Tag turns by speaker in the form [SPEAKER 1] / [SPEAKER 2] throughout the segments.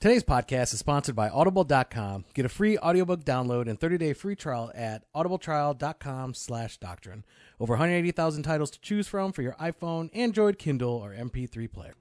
[SPEAKER 1] Today's podcast is sponsored by Audible.com. Get a free audiobook download and 30-day free trial at audibletrial.com slash doctrine. Over 180,000 titles to choose from for your iPhone, Android, Kindle, or MP3 player.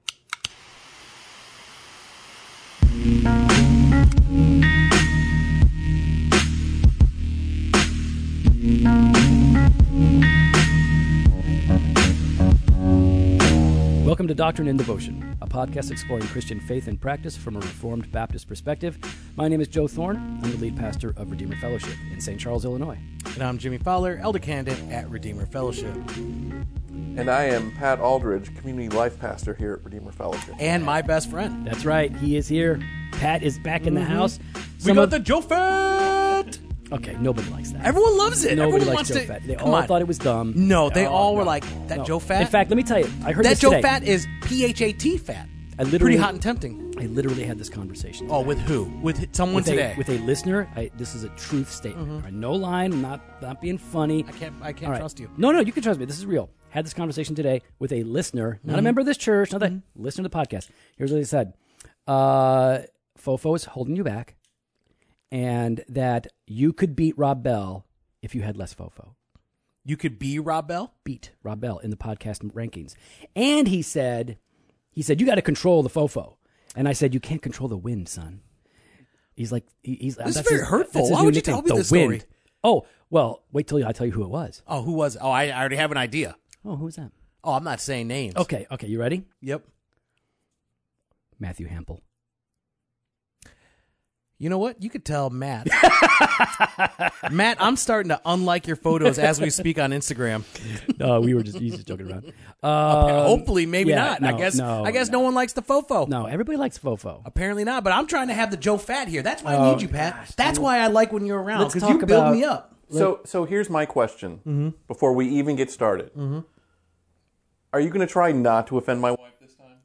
[SPEAKER 2] Welcome to Doctrine and Devotion, a podcast exploring Christian faith and practice from a Reformed Baptist perspective. My name is Joe Thorn. I'm the lead pastor of Redeemer Fellowship in St. Charles, Illinois.
[SPEAKER 1] And I'm Jimmy Fowler, Elder Candidate at Redeemer Fellowship.
[SPEAKER 3] And I am Pat Aldridge, Community Life Pastor here at Redeemer Fellowship.
[SPEAKER 1] And my best friend.
[SPEAKER 2] That's right, he is here. Pat is back in the mm-hmm. house.
[SPEAKER 1] We got
[SPEAKER 2] of-
[SPEAKER 1] the Joe Fat!
[SPEAKER 2] Okay, nobody likes that.
[SPEAKER 1] Everyone loves it.
[SPEAKER 2] Nobody
[SPEAKER 1] Everyone
[SPEAKER 2] likes
[SPEAKER 1] wants
[SPEAKER 2] Joe
[SPEAKER 1] to.
[SPEAKER 2] Fat. They
[SPEAKER 1] Come
[SPEAKER 2] all
[SPEAKER 1] on.
[SPEAKER 2] thought it was dumb.
[SPEAKER 1] No, they all were like, that. Joe Fat?
[SPEAKER 2] In fact, let me tell you, I heard
[SPEAKER 1] that
[SPEAKER 2] this
[SPEAKER 1] Joe
[SPEAKER 2] today.
[SPEAKER 1] Fat is P-H-A-T fat.
[SPEAKER 2] I literally-
[SPEAKER 1] Pretty hot and tempting.
[SPEAKER 2] I literally had this conversation.
[SPEAKER 1] Oh, with who? With someone
[SPEAKER 2] with
[SPEAKER 1] today.
[SPEAKER 2] a, with a listener, I, this is a truth statement. Mm-hmm. All right, no line, I'm not not being funny.
[SPEAKER 1] I can't. I can't trust you.
[SPEAKER 2] No, no, you can trust me. This is real. Had this conversation today with a listener, not a mm-hmm. member of this church, not that mm-hmm. listener to the podcast. Here's what he said: uh, Fofo is holding you back, and that you could beat Rob Bell if you had less Fofo.
[SPEAKER 1] You could be Rob Bell.
[SPEAKER 2] Beat Rob Bell in the podcast rankings, and he said, he said you got to control the Fofo, and I said you can't control the wind, son. He's like, he- he's
[SPEAKER 1] This is
[SPEAKER 2] that's
[SPEAKER 1] very
[SPEAKER 2] his-
[SPEAKER 1] hurtful. Why would you tell me
[SPEAKER 2] the
[SPEAKER 1] this
[SPEAKER 2] wind.
[SPEAKER 1] story?
[SPEAKER 2] Oh well, wait till I tell you who it was.
[SPEAKER 1] Oh, who was? Oh, I, I already have an idea.
[SPEAKER 2] Oh, who's that?
[SPEAKER 1] Oh, I'm not saying names.
[SPEAKER 2] Okay, okay, you ready?
[SPEAKER 1] Yep.
[SPEAKER 2] Matthew Hample.
[SPEAKER 1] You know what? You could tell Matt. Matt, I'm starting to unlike your photos as we speak on Instagram.
[SPEAKER 2] No, we were just he's just joking around. Um,
[SPEAKER 1] Hopefully, maybe
[SPEAKER 2] yeah,
[SPEAKER 1] not. I guess.
[SPEAKER 2] no,
[SPEAKER 1] I guess
[SPEAKER 2] no.
[SPEAKER 1] no. one likes the fofo.
[SPEAKER 2] No, everybody likes Fofo.
[SPEAKER 1] Apparently not. But I'm trying to have the Joe Fat here. That's why I
[SPEAKER 2] Oh,
[SPEAKER 1] need you, Pat. That's why I like when you're around because you
[SPEAKER 2] talk
[SPEAKER 1] build
[SPEAKER 2] about-
[SPEAKER 1] me up.
[SPEAKER 3] So, so here's my question
[SPEAKER 1] Mm-hmm.
[SPEAKER 3] before we even get started. Are you going to try not to offend my wife this time?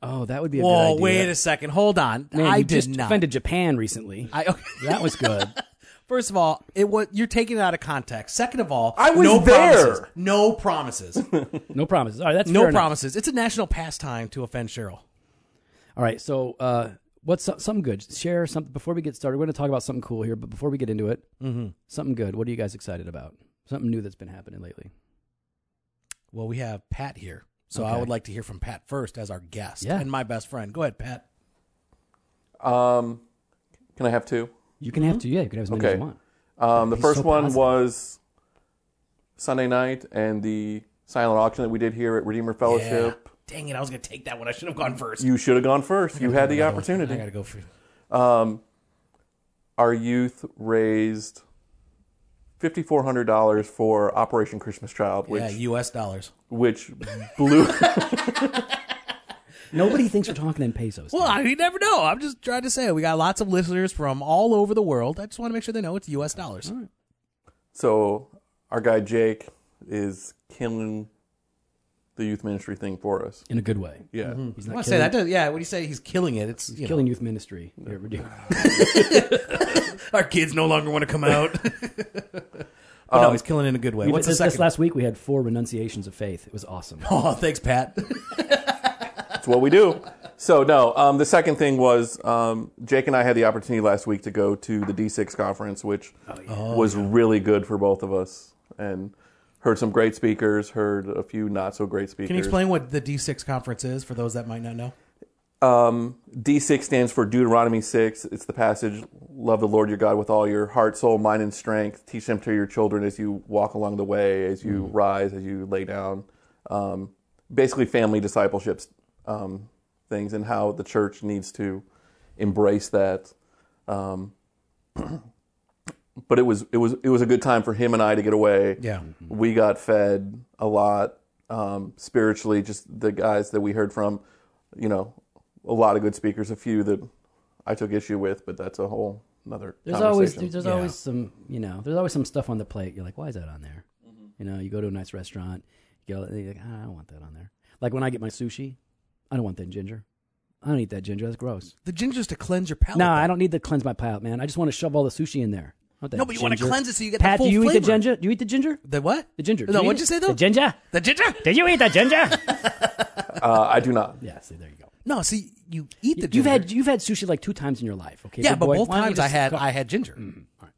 [SPEAKER 2] Oh, that would be a good
[SPEAKER 1] Whoa,
[SPEAKER 2] idea.
[SPEAKER 1] wait a second. Hold on.
[SPEAKER 2] Man,
[SPEAKER 1] I
[SPEAKER 2] you
[SPEAKER 1] did
[SPEAKER 2] just
[SPEAKER 1] not.
[SPEAKER 2] offended Japan recently.
[SPEAKER 1] I, okay.
[SPEAKER 2] that was good.
[SPEAKER 1] First of all, it was you're taking it out of context. Second of all,
[SPEAKER 3] I was
[SPEAKER 1] no
[SPEAKER 3] there.
[SPEAKER 1] promises. No promises.
[SPEAKER 2] No promises. All right, that's
[SPEAKER 1] no
[SPEAKER 2] fair enough.
[SPEAKER 1] promises. It's a national pastime to offend Cheryl.
[SPEAKER 2] All right, so uh, what's so- something good? Share something before we get started. We're going to talk about something cool here, but before we get into it,
[SPEAKER 1] Mm-hmm.
[SPEAKER 2] something good. What are you guys excited about? Something new that's been happening lately.
[SPEAKER 1] Well, we have Pat here, so I would like to hear from Pat first as our guest
[SPEAKER 2] Yeah.
[SPEAKER 1] and my best friend. Go ahead, Pat.
[SPEAKER 3] Um, can I have two?
[SPEAKER 2] You can have two. yeah, you can have as many as
[SPEAKER 3] Okay.
[SPEAKER 2] you want.
[SPEAKER 3] Um, the
[SPEAKER 2] He's
[SPEAKER 3] first
[SPEAKER 2] so
[SPEAKER 3] one
[SPEAKER 2] positive.
[SPEAKER 3] was Sunday night and the silent auction that we did here at Redeemer Fellowship.
[SPEAKER 1] Yeah. Dang it! I was going to take that one. I should have gone first.
[SPEAKER 3] You should have gone first. You had the opportunity.
[SPEAKER 1] I got to go for.
[SPEAKER 3] Um, our youth raised fifty-four hundred dollars for Operation Christmas Child, which
[SPEAKER 1] yeah, U.S. dollars.
[SPEAKER 3] which blew.
[SPEAKER 2] Nobody thinks we're talking in pesos.
[SPEAKER 1] Well, I, you never know. I'm just trying to say we got lots of listeners from all over the world. I just want to make sure they know it's U.S. dollars.
[SPEAKER 3] so our guy Jake is killing the youth ministry thing for us.
[SPEAKER 2] in a good way.
[SPEAKER 3] Yeah. Mm-hmm.
[SPEAKER 2] He's
[SPEAKER 1] I
[SPEAKER 2] not
[SPEAKER 1] want to say that. Does, yeah, when you say he's killing it, it's you know,
[SPEAKER 2] killing youth ministry. here at Redeemer.
[SPEAKER 1] our kids no longer want to come out. but no, he's killing it in a good way.
[SPEAKER 2] We
[SPEAKER 1] What's
[SPEAKER 2] did
[SPEAKER 1] the
[SPEAKER 2] this, this
[SPEAKER 1] second?
[SPEAKER 2] last week we had four renunciations of faith. It was awesome.
[SPEAKER 1] oh, thanks, Pat.
[SPEAKER 3] That's what we do. So no, um, the second thing was um, Jake and I had the opportunity last week to go to the D6 conference, which was really good for both of us, and heard some great speakers, heard a few not so great speakers.
[SPEAKER 1] Can you explain what the D6 conference is for those that might not know?
[SPEAKER 3] Um, D6 stands for Deuteronomy 6. It's the passage, love the Lord your God with all your heart, soul, mind, and strength. Teach them to your children as you walk along the way, as you rise, as you lay down. Um, basically, family discipleship um, things and how the church needs to embrace that. Um, but it was it was it was a good time for him and I to get away.
[SPEAKER 1] Yeah.
[SPEAKER 3] We got fed a lot um, spiritually. Just the guys that we heard from, you know, a lot of good speakers. A few that I took issue with, but that's a whole another.
[SPEAKER 2] There's always
[SPEAKER 3] conversation.
[SPEAKER 2] there's
[SPEAKER 1] Yeah.
[SPEAKER 2] always some you know there's always some stuff on the plate. You're like, why is that on there? You know, you go to a nice restaurant, you go, you're like, "Ah, I don't want that on there. Like when I get my sushi, I don't want that ginger. I don't eat that ginger. That's gross.
[SPEAKER 1] The ginger's to cleanse your palate.
[SPEAKER 2] No,
[SPEAKER 1] though.
[SPEAKER 2] I don't need to cleanse my palate, man. I just want to shove all the sushi in there. Not
[SPEAKER 1] No, but you want to cleanse it so you get
[SPEAKER 2] Pat,
[SPEAKER 1] the full Pat,
[SPEAKER 2] do you
[SPEAKER 1] flavor.
[SPEAKER 2] eat the ginger? Do you eat the ginger?
[SPEAKER 1] The what?
[SPEAKER 2] The ginger. Do
[SPEAKER 1] No,
[SPEAKER 2] eat
[SPEAKER 1] what'd you say though?
[SPEAKER 2] The ginger.
[SPEAKER 1] The ginger.
[SPEAKER 2] Did you eat the ginger?
[SPEAKER 3] Uh, I do not.
[SPEAKER 2] yeah. See, there you go.
[SPEAKER 1] No, see, you eat the.
[SPEAKER 2] You've
[SPEAKER 1] ginger.
[SPEAKER 2] had you've had sushi like two times in your life. Okay.
[SPEAKER 1] yeah,
[SPEAKER 2] big
[SPEAKER 1] but
[SPEAKER 2] boy.
[SPEAKER 1] both
[SPEAKER 2] Why don't you
[SPEAKER 1] times I
[SPEAKER 2] just
[SPEAKER 1] had
[SPEAKER 2] go-
[SPEAKER 1] I had ginger,
[SPEAKER 2] all right.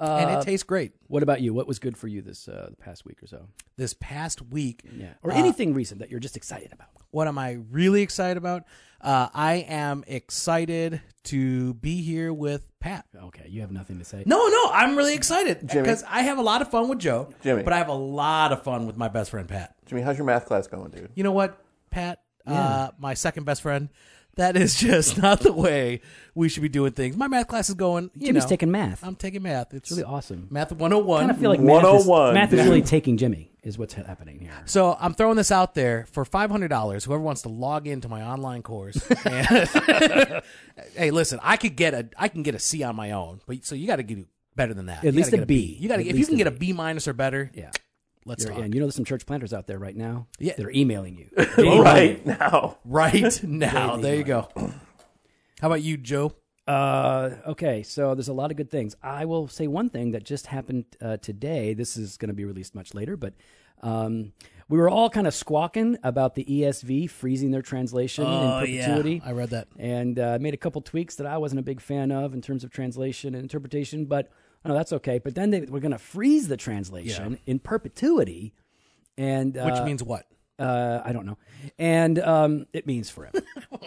[SPEAKER 1] and
[SPEAKER 2] Uh,
[SPEAKER 1] it tastes great.
[SPEAKER 2] What about you? What was good for you this uh, the past week or so?
[SPEAKER 1] This past week,
[SPEAKER 2] Yeah, or
[SPEAKER 1] Uh,
[SPEAKER 2] anything recent that you're just excited about.
[SPEAKER 1] what am I really excited about? Uh, I am excited to be here with Pat.
[SPEAKER 2] Okay, you have nothing to say.
[SPEAKER 1] No, no, I'm really excited because I have a lot of fun with Joe,
[SPEAKER 3] Jimmy.
[SPEAKER 1] but I have a lot of fun with my best friend Pat.
[SPEAKER 3] Jimmy, how's your math class going, dude?
[SPEAKER 1] You know what, Pat? Uh, my second best friend. That is just not the way we should be doing things. My math class is going. You
[SPEAKER 2] Jimmy's
[SPEAKER 1] know,
[SPEAKER 2] taking math.
[SPEAKER 1] I'm taking math. It's
[SPEAKER 2] really awesome.
[SPEAKER 1] Math 101.
[SPEAKER 2] I kind of feel like math is,
[SPEAKER 3] 101.
[SPEAKER 2] math is really taking Jimmy. Is what's happening here.
[SPEAKER 1] So I'm throwing this out there for five hundred dollars. Whoever wants to log into my online course. And- hey, listen, I could get a I can get a C on my own, but so you got to get better than that.
[SPEAKER 2] At
[SPEAKER 1] You
[SPEAKER 2] least
[SPEAKER 1] gotta get
[SPEAKER 2] B.
[SPEAKER 1] You got to if you can
[SPEAKER 2] a
[SPEAKER 1] get a
[SPEAKER 2] B.
[SPEAKER 1] B minus or better.
[SPEAKER 2] Yeah.
[SPEAKER 1] Let's talk
[SPEAKER 2] and you know there's some church planters out there right now.
[SPEAKER 1] Yeah.
[SPEAKER 2] They're emailing you.
[SPEAKER 3] Right now.
[SPEAKER 1] right now. There you go. How about you, Joe?
[SPEAKER 2] Uh, okay, so there's a lot of good things. I will say one thing that just happened uh, today. This is going to be released much later, but um, we were all kind of squawking about the ESV freezing their translation in perpetuity.
[SPEAKER 1] I read that.
[SPEAKER 2] and uh, made a couple tweaks that I wasn't a big fan of in terms of translation and interpretation, but I know that's okay. But then they were going to freeze the translation in perpetuity, and uh,
[SPEAKER 1] Which means what?
[SPEAKER 2] uh, I don't know, and um, it means forever.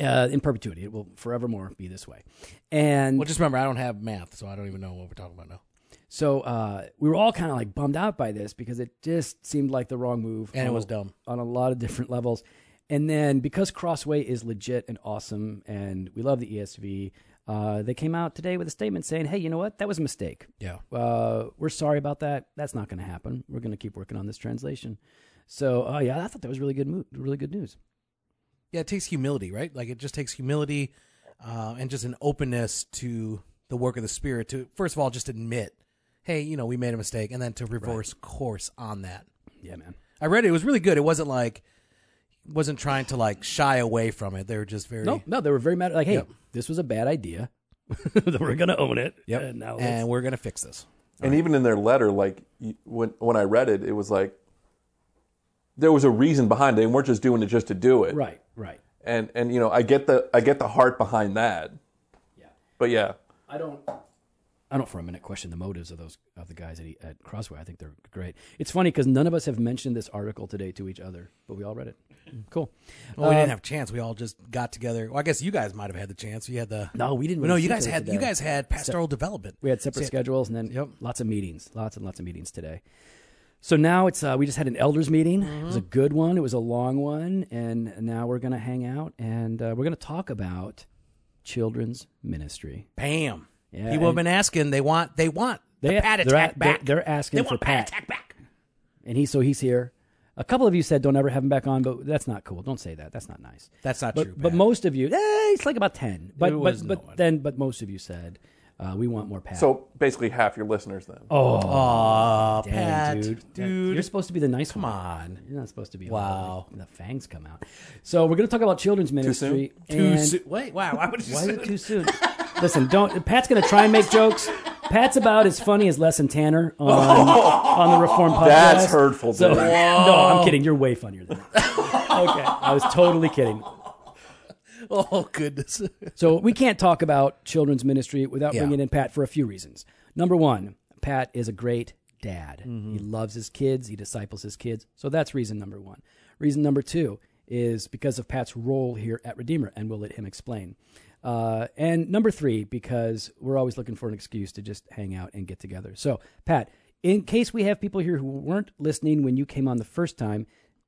[SPEAKER 2] Uh, in perpetuity, it will forevermore be this way. And
[SPEAKER 1] Well, just remember, I don't have math, so I don't even know what we're talking about now.
[SPEAKER 2] so uh, we were all kind of like bummed out by this because it just seemed like the wrong move.
[SPEAKER 1] And it was
[SPEAKER 2] a-
[SPEAKER 1] dumb.
[SPEAKER 2] on a lot of different levels. And then because Crossway is legit and awesome, and we love the ESV, uh, they came out today with a statement saying, "Hey, you know what? That was a mistake.
[SPEAKER 1] Yeah.
[SPEAKER 2] Uh, we're sorry about that. That's not going to happen. We're going to keep working on this translation." So, uh, yeah, I thought that was really good, mo- really good news.
[SPEAKER 1] Yeah, it takes humility, right? Like it just takes humility uh, and just an openness to the work of the Spirit to, first of all, just admit, hey, you know, we made a mistake, and then to reverse course on that.
[SPEAKER 2] Yeah, man.
[SPEAKER 1] I read it; it was really good. It wasn't like wasn't trying to like shy away from it. They were just very
[SPEAKER 2] No, no, they were very mad. Like, hey,
[SPEAKER 1] Yep.
[SPEAKER 2] this was a bad idea. we're going to own it.
[SPEAKER 1] Yep.
[SPEAKER 2] And now let's-
[SPEAKER 1] and we're gonna fix this.
[SPEAKER 3] And even in their letter, like you- when when I read it, it was like there was a reason behind it. They weren't just doing it just to do it.
[SPEAKER 2] right, right.
[SPEAKER 3] And and you know, I get the I get the heart behind that.
[SPEAKER 2] Yeah.
[SPEAKER 3] But yeah,
[SPEAKER 2] I don't. I don't for a minute question the motives of those of the guys at, at Crossway. I think they're great. It's funny because none of us have mentioned this article today to each other, but we all read it. Cool.
[SPEAKER 1] Well, we
[SPEAKER 2] Uh,
[SPEAKER 1] didn't have a chance. We all just got together. Well, I guess you guys might have had the chance. You had the
[SPEAKER 2] No, we didn't.
[SPEAKER 1] no.
[SPEAKER 2] really
[SPEAKER 1] You
[SPEAKER 2] sit
[SPEAKER 1] guys
[SPEAKER 2] there
[SPEAKER 1] had
[SPEAKER 2] today.
[SPEAKER 1] you guys had pastoral development.
[SPEAKER 2] We had separate schedules and then
[SPEAKER 1] Yep.
[SPEAKER 2] lots of meetings, lots and lots of meetings today. So now it's uh, we just had an elders meeting. It was a
[SPEAKER 1] Mm-hmm.
[SPEAKER 2] good one. It was a long one, and now we're going to hang out and uh, we're going to talk about children's ministry.
[SPEAKER 1] Bam.
[SPEAKER 2] Yeah,
[SPEAKER 1] People have been asking. They want. They want
[SPEAKER 2] They-
[SPEAKER 1] the Pat
[SPEAKER 2] they're
[SPEAKER 1] attack
[SPEAKER 2] at- they're-
[SPEAKER 1] back.
[SPEAKER 2] they're asking
[SPEAKER 1] They
[SPEAKER 2] for
[SPEAKER 1] want Pat
[SPEAKER 2] Pat.
[SPEAKER 1] attack back.
[SPEAKER 2] and he so he's here. A couple of you said don't ever have him back on, but that's not cool. Don't say that. That's not nice.
[SPEAKER 1] That's not
[SPEAKER 2] But
[SPEAKER 1] true.
[SPEAKER 2] but most of you, eh, it's like about ten. But
[SPEAKER 1] It
[SPEAKER 2] but
[SPEAKER 1] was
[SPEAKER 2] but
[SPEAKER 1] no
[SPEAKER 2] then but most of you said uh, we want more Pat.
[SPEAKER 3] so basically half your listeners then.
[SPEAKER 2] oh,
[SPEAKER 1] Aw,
[SPEAKER 2] dang,
[SPEAKER 1] Pat,
[SPEAKER 2] dude,
[SPEAKER 1] dude.
[SPEAKER 2] you're supposed to be the nice
[SPEAKER 1] Come
[SPEAKER 2] one.
[SPEAKER 1] on.
[SPEAKER 2] You're not supposed to be.
[SPEAKER 1] Wow.
[SPEAKER 2] the fangs come out. So we're going to talk about children's ministry.
[SPEAKER 1] Too
[SPEAKER 2] and-
[SPEAKER 1] soon. Wait, wow. Why would you
[SPEAKER 2] Why is it too soon? Listen, don't. Pat's going to try and make jokes. Pat's about as funny as Les and Tanner on, on the Reform podcast.
[SPEAKER 3] That's hurtful,
[SPEAKER 2] So,
[SPEAKER 3] dude.
[SPEAKER 2] no, I'm kidding. You're way funnier than that. okay, I was totally kidding.
[SPEAKER 1] Oh goodness.
[SPEAKER 2] So we can't talk about children's ministry without
[SPEAKER 1] Yeah.
[SPEAKER 2] bringing in Pat for a few reasons. Number one, Pat is a great dad.
[SPEAKER 1] Mm-hmm.
[SPEAKER 2] He loves his kids. He disciples his kids. So that's reason number one. Reason number two is because of Pat's role here at Redeemer, and we'll let him explain. Uh, and number three, because we're always looking for an excuse to just hang out and get together. So, Pat, in case we have people here who weren't listening when you came on the first time,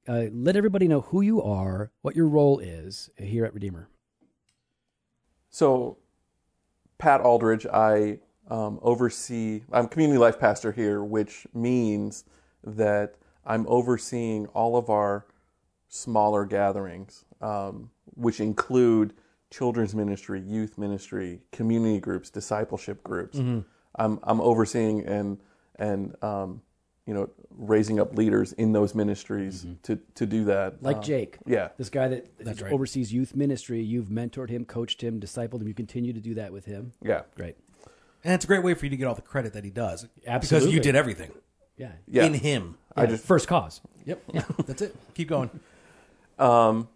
[SPEAKER 2] uh, let everybody know who you are, what your role is here at Redeemer.
[SPEAKER 3] So, Pat Aldridge, I um, oversee, I'm community life pastor here, which means that I'm overseeing all of our smaller gatherings, um, which include children's ministry, youth ministry, community groups, discipleship groups. I'm, I'm overseeing and, and um, you know, raising up leaders in those ministries to, to do that.
[SPEAKER 2] Like
[SPEAKER 3] Um,
[SPEAKER 2] Jake.
[SPEAKER 3] Yeah.
[SPEAKER 2] This guy that
[SPEAKER 1] That's right.
[SPEAKER 2] oversees youth ministry, you've mentored him, coached him, discipled him. You continue to do that with him.
[SPEAKER 3] Yeah.
[SPEAKER 2] Great.
[SPEAKER 1] And it's a great way for you to get all the credit that he does.
[SPEAKER 2] Absolutely.
[SPEAKER 1] Because you did everything
[SPEAKER 2] Yeah.
[SPEAKER 3] Yeah.
[SPEAKER 1] in him.
[SPEAKER 3] I just
[SPEAKER 2] First cause.
[SPEAKER 1] Yep. That's it. Keep going.
[SPEAKER 3] Um,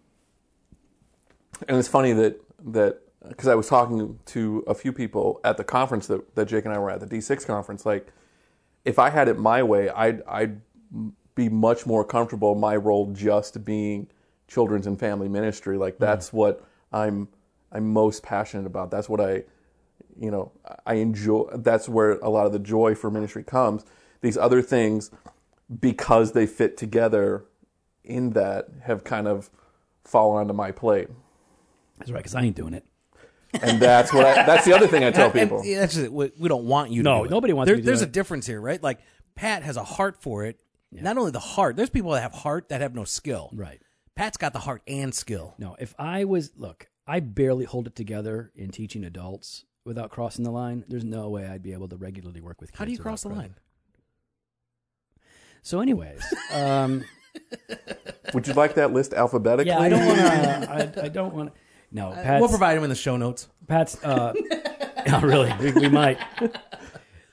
[SPEAKER 3] and it's funny that that because I was talking to a few people at the conference that, that Jake and I were at the D6 conference. Like, if I had it my way, I'd I'd be much more comfortable in my role just being children's and family ministry. Like mm-hmm. that's what I'm I'm most passionate about. That's what I you know I enjoy. That's where a lot of the joy for ministry comes. These other things, because they fit together in that, have kind of fallen onto my plate.
[SPEAKER 2] That's right, because I ain't doing it.
[SPEAKER 3] And that's what I, that's the other thing I tell
[SPEAKER 1] And-
[SPEAKER 3] people.
[SPEAKER 1] and, that's just. We, we don't want you to
[SPEAKER 2] No,
[SPEAKER 1] do it.
[SPEAKER 2] nobody wants
[SPEAKER 1] There-
[SPEAKER 2] me to do
[SPEAKER 1] There's
[SPEAKER 2] it.
[SPEAKER 1] a difference here, right? Like Pat has a heart for it. Not only the heart, there's people that have heart that have no skill.
[SPEAKER 2] Right.
[SPEAKER 1] Pat's got the heart and skill.
[SPEAKER 2] No, if I was look, I barely hold it together in teaching adults without crossing the line. There's no way I'd be able to regularly work with kids.
[SPEAKER 1] How do you
[SPEAKER 2] without
[SPEAKER 1] cross the line?
[SPEAKER 2] So, anyways, um,
[SPEAKER 3] Would you like that list alphabetically?
[SPEAKER 2] yeah, I don't want to. I, I don't want to. No, Pat's,
[SPEAKER 1] we'll provide him in the show notes.
[SPEAKER 2] Pat's. Uh, yeah, really, we, we might.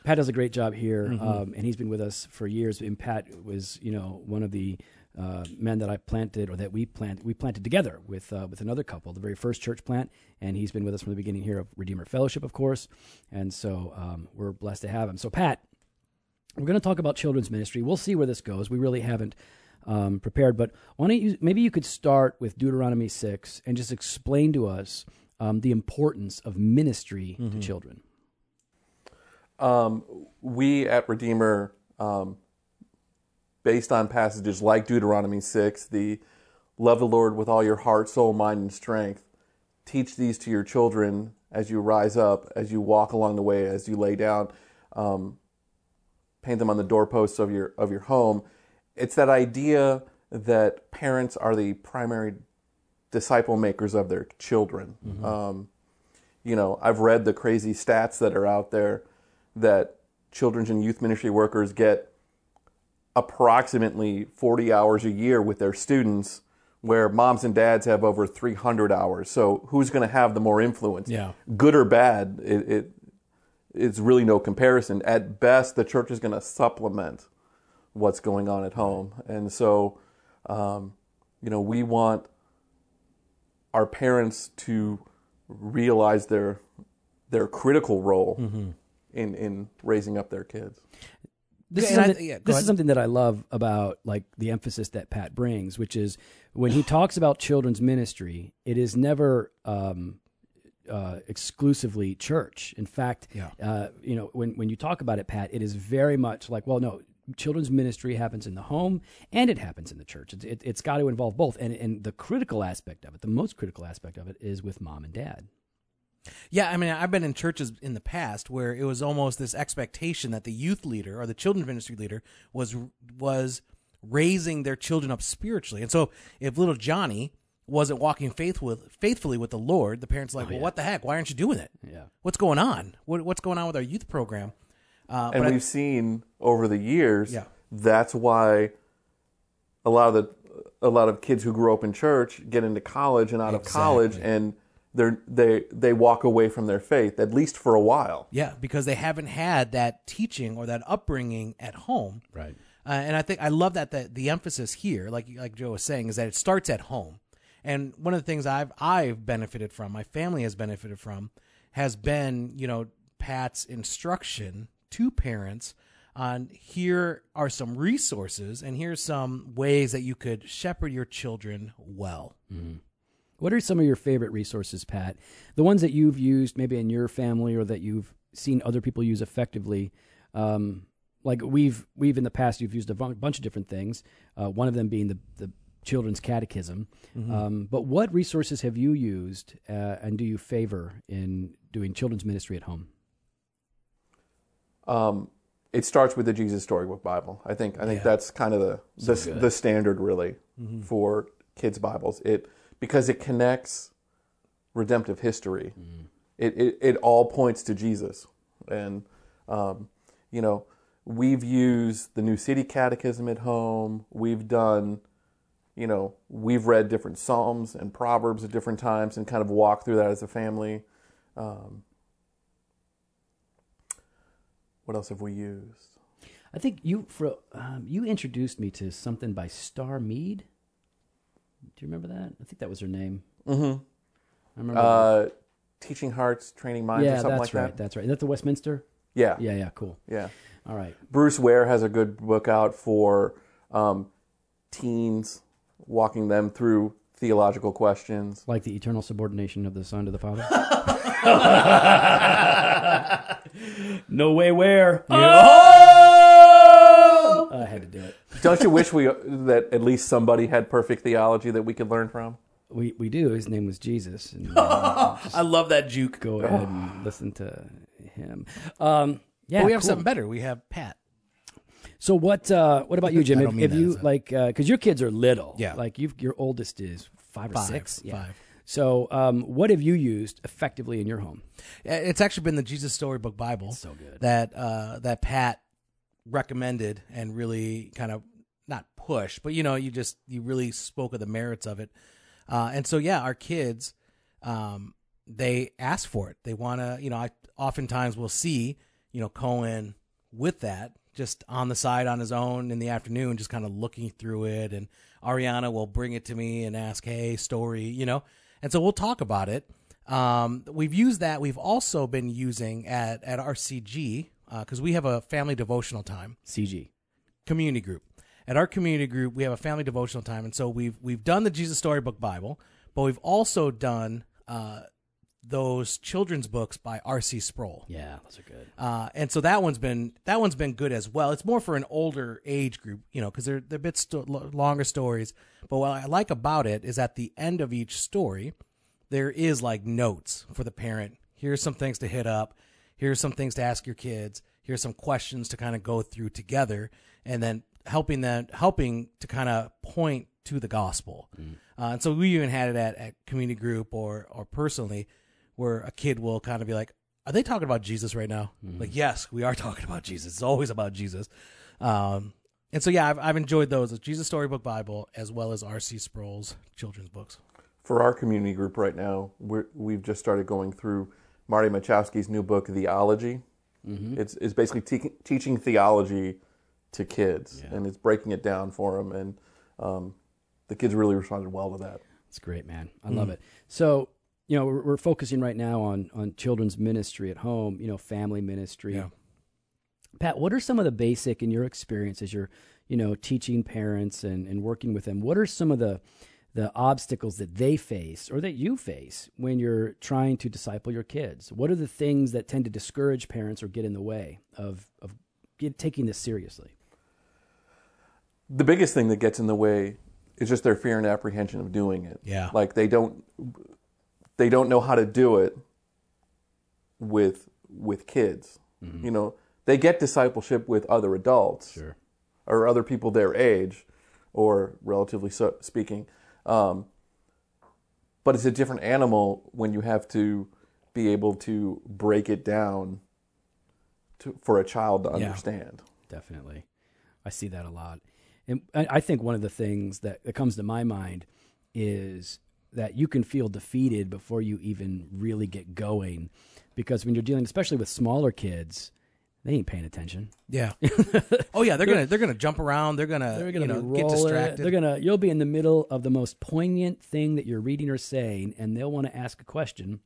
[SPEAKER 2] Pat does a great job here,
[SPEAKER 1] Mm-hmm.
[SPEAKER 2] um, and he's been with us for years. And Pat was, you know, one of the uh, men that I planted, or that we planted. We planted together with uh, with another couple, the very first church plant, and he's been with us from the beginning here of Redeemer Fellowship, of course. And so um, we're blessed to have him. So, Pat, we're going to talk about children's ministry. We'll see where this goes. We really haven't um, prepared, but why don't you? Maybe you could start with Deuteronomy six and just explain to us um, the importance of ministry to children.
[SPEAKER 3] um, we at Redeemer, um, based on passages like Deuteronomy 6, the love the Lord with all your heart, soul, mind, and strength, teach these to your children as you rise up, as you walk along the way, as you lay down, um, paint them on the doorposts of your of your home. It's that idea that parents are the primary disciple makers of their children. Um, you know, I've read the crazy stats that are out there that children's and youth ministry workers get approximately 40 hours a year with their students where moms and dads have over 300 hours so who's going to have the more influence
[SPEAKER 1] Yeah.
[SPEAKER 3] good or bad it, it it's really no comparison at best the church is going to supplement what's going on at home and so um, you know we want our parents to realize their their critical role in in raising up their kids.
[SPEAKER 2] This,
[SPEAKER 1] Yeah,
[SPEAKER 2] is
[SPEAKER 1] and I-
[SPEAKER 2] something,
[SPEAKER 1] yeah,
[SPEAKER 2] this is something that I love about like the emphasis that Pat brings, which is when he talks about children's ministry, it is never um, uh, exclusively church. In fact,
[SPEAKER 1] Yeah.
[SPEAKER 2] uh, you know, when when you talk about it, Pat, it is very much like, well, no, children's ministry happens in the home and it happens in the church. It, it, it's got to involve both, and and the critical aspect of it, the most critical aspect of it, is with mom and dad.
[SPEAKER 1] Yeah, I mean, I've been in churches in the past where it was almost this expectation that the youth leader or the children's ministry leader was was raising their children up spiritually. And so, if little Johnny wasn't walking faith with, faithfully with the Lord, the parents are like, oh, "Well, what the heck? Why aren't you doing it?
[SPEAKER 2] Yeah.
[SPEAKER 1] What's going on? What, what's going on with our youth program?" Uh,
[SPEAKER 3] And we've seen over the years
[SPEAKER 1] Yeah.
[SPEAKER 3] that's why a lot of the a lot of kids who grow up in church get into college and out of college and they're they they walk away from their faith at least for a while.
[SPEAKER 1] Yeah, because they haven't had that teaching or that upbringing at home.
[SPEAKER 2] Right.
[SPEAKER 1] Uh, and I think I love that the, the emphasis here, like like Joe was saying, is that it starts at home. And one of the things I've I've benefited from, my family has benefited from, has been you know Pat's instruction to parents on here are some resources and here's some ways that you could shepherd your children well.
[SPEAKER 2] What are some of your favorite resources, Pat? The ones that you've used maybe in your family or that you've seen other people use effectively. Um, like we've we've in the past you've used a bunch of different things. Uh, one of them being the the children's catechism. Um, but what resources have you used uh, and do you favor in doing children's ministry at home?
[SPEAKER 3] Um, it starts with the Jesus Storybook Bible. I think I think that's kind of the the, the standard really for kids Bibles. It because it connects redemptive history. It, it it all points to Jesus, and um, you know we've used the New City Catechism at home. We've done, you know, we've read different Psalms and Proverbs at different times and kind of walked through that as a family. Um, what else have we used?
[SPEAKER 2] I think you for um, you introduced me to something by Starr Meade. Do you remember that? I think that was her name.
[SPEAKER 3] Mm-hmm.
[SPEAKER 2] I remember.
[SPEAKER 3] Uh, Teaching Hearts, Training Minds, or
[SPEAKER 2] yeah,
[SPEAKER 3] something
[SPEAKER 2] that's
[SPEAKER 3] like
[SPEAKER 2] right.
[SPEAKER 3] that.
[SPEAKER 2] That's right. Is that the Westminster?
[SPEAKER 3] Yeah,
[SPEAKER 2] Yeah, yeah, cool.
[SPEAKER 3] yeah.
[SPEAKER 2] All right.
[SPEAKER 3] Bruce Ware has a good book out for um, teens, walking them through theological questions.
[SPEAKER 2] Like the eternal subordination of the Son to the Father. no way where. Oh! I had to do it.
[SPEAKER 3] Don't you wish we that at least somebody had perfect theology that we could learn from?
[SPEAKER 2] We we do. His name was Jesus. And, uh,
[SPEAKER 1] I love that juke.
[SPEAKER 2] go ahead and listen to him. Um, yeah,
[SPEAKER 1] But we have
[SPEAKER 2] cool.
[SPEAKER 1] something better. We have Pat.
[SPEAKER 2] So what? Uh, what about you, Jim?
[SPEAKER 1] I
[SPEAKER 2] If,
[SPEAKER 1] don't mean
[SPEAKER 2] if
[SPEAKER 1] that
[SPEAKER 2] you
[SPEAKER 1] as a-
[SPEAKER 2] like, because your kids are little.
[SPEAKER 1] Yeah.
[SPEAKER 2] Like you, your oldest is five or
[SPEAKER 1] Five,
[SPEAKER 2] six. Yeah.
[SPEAKER 1] five.
[SPEAKER 2] So, um, what have you used effectively in your home?
[SPEAKER 1] It's actually been the Jesus Storybook Bible
[SPEAKER 2] So good.
[SPEAKER 1] that uh, that Pat recommended and really kind of not push, but you know, you just you really spoke of the merits of it. Uh, and so, yeah, our kids, um, they ask for it. They want to, you know, I oftentimes will see, you know, Cohen with that just on the side on his own in the afternoon, just kind of looking through it. And Ariana will bring it to me and ask, hey, story, you know. And so we'll talk about it. Um, we've used that. We've also been using at, at our RCG because we have a family devotional time
[SPEAKER 2] CG.
[SPEAKER 1] community group. At our community group, we have a family devotional time, and so we've we've done the Jesus Storybook Bible, but we've also done uh, those children's books by R.C. Sproul.
[SPEAKER 2] Yeah, those are good.
[SPEAKER 1] Uh, and so that one's been that one's been good as well. It's more for an older age group, you know, because they're they're a bit sto- longer stories. But what I like about it is at the end of each story, there is like notes for the parent. Here's some things to hit up. Here's some things to ask your kids. Here's some questions to kind of go through together, and then helping them helping to kind of point to the gospel. Uh, and so we even had it at, at community group or or personally, where a kid will kind of be like, "Are they talking about Jesus right now?" Like, yes, we are talking about Jesus. It's always about Jesus. Um, and so yeah, I've I've enjoyed those, the Jesus Storybook Bible as well as R.C. Sproul's children's books.
[SPEAKER 3] For our community group right now, we're, we've just started going through Marty Machowski's new book, Theology. It's, it's basically te- teaching theology to kids, and it's breaking it down for them. And um, the kids really responded well to that.
[SPEAKER 2] It's great, man. I love it. So, you know, we're, we're focusing right now on on children's ministry at home. You know, family ministry.
[SPEAKER 1] Yeah.
[SPEAKER 2] Pat, what are some of the basic in your experience as you're, you know, teaching parents and, and working with them? What are some of the the obstacles that they face or that you face when you're trying to disciple your kids? What are the things that tend to discourage parents or get in the way of of get, taking this seriously?
[SPEAKER 3] The biggest thing that gets in the way is just their fear and apprehension of doing it.
[SPEAKER 1] Yeah.
[SPEAKER 3] like they don't they don't know how to do it with with kids. You know, they get discipleship with other adults
[SPEAKER 2] Sure.
[SPEAKER 3] or other people their age, or relatively so speaking. Um, but it's a different animal when you have to be able to break it down to, for a child to
[SPEAKER 1] Yeah.
[SPEAKER 3] understand.
[SPEAKER 2] Definitely. I see that a lot. And I I think one of the things that, that comes to my mind is that you can feel defeated before you even really get going. Because when you're dealing, especially with smaller kids, they ain't paying attention.
[SPEAKER 1] Yeah. oh yeah, they're gonna they're gonna jump around. They're gonna,
[SPEAKER 2] They're gonna
[SPEAKER 1] you know, get distracted.
[SPEAKER 2] They're gonna. You'll be in the middle of the most poignant thing that you're reading or saying, and they'll want to ask a question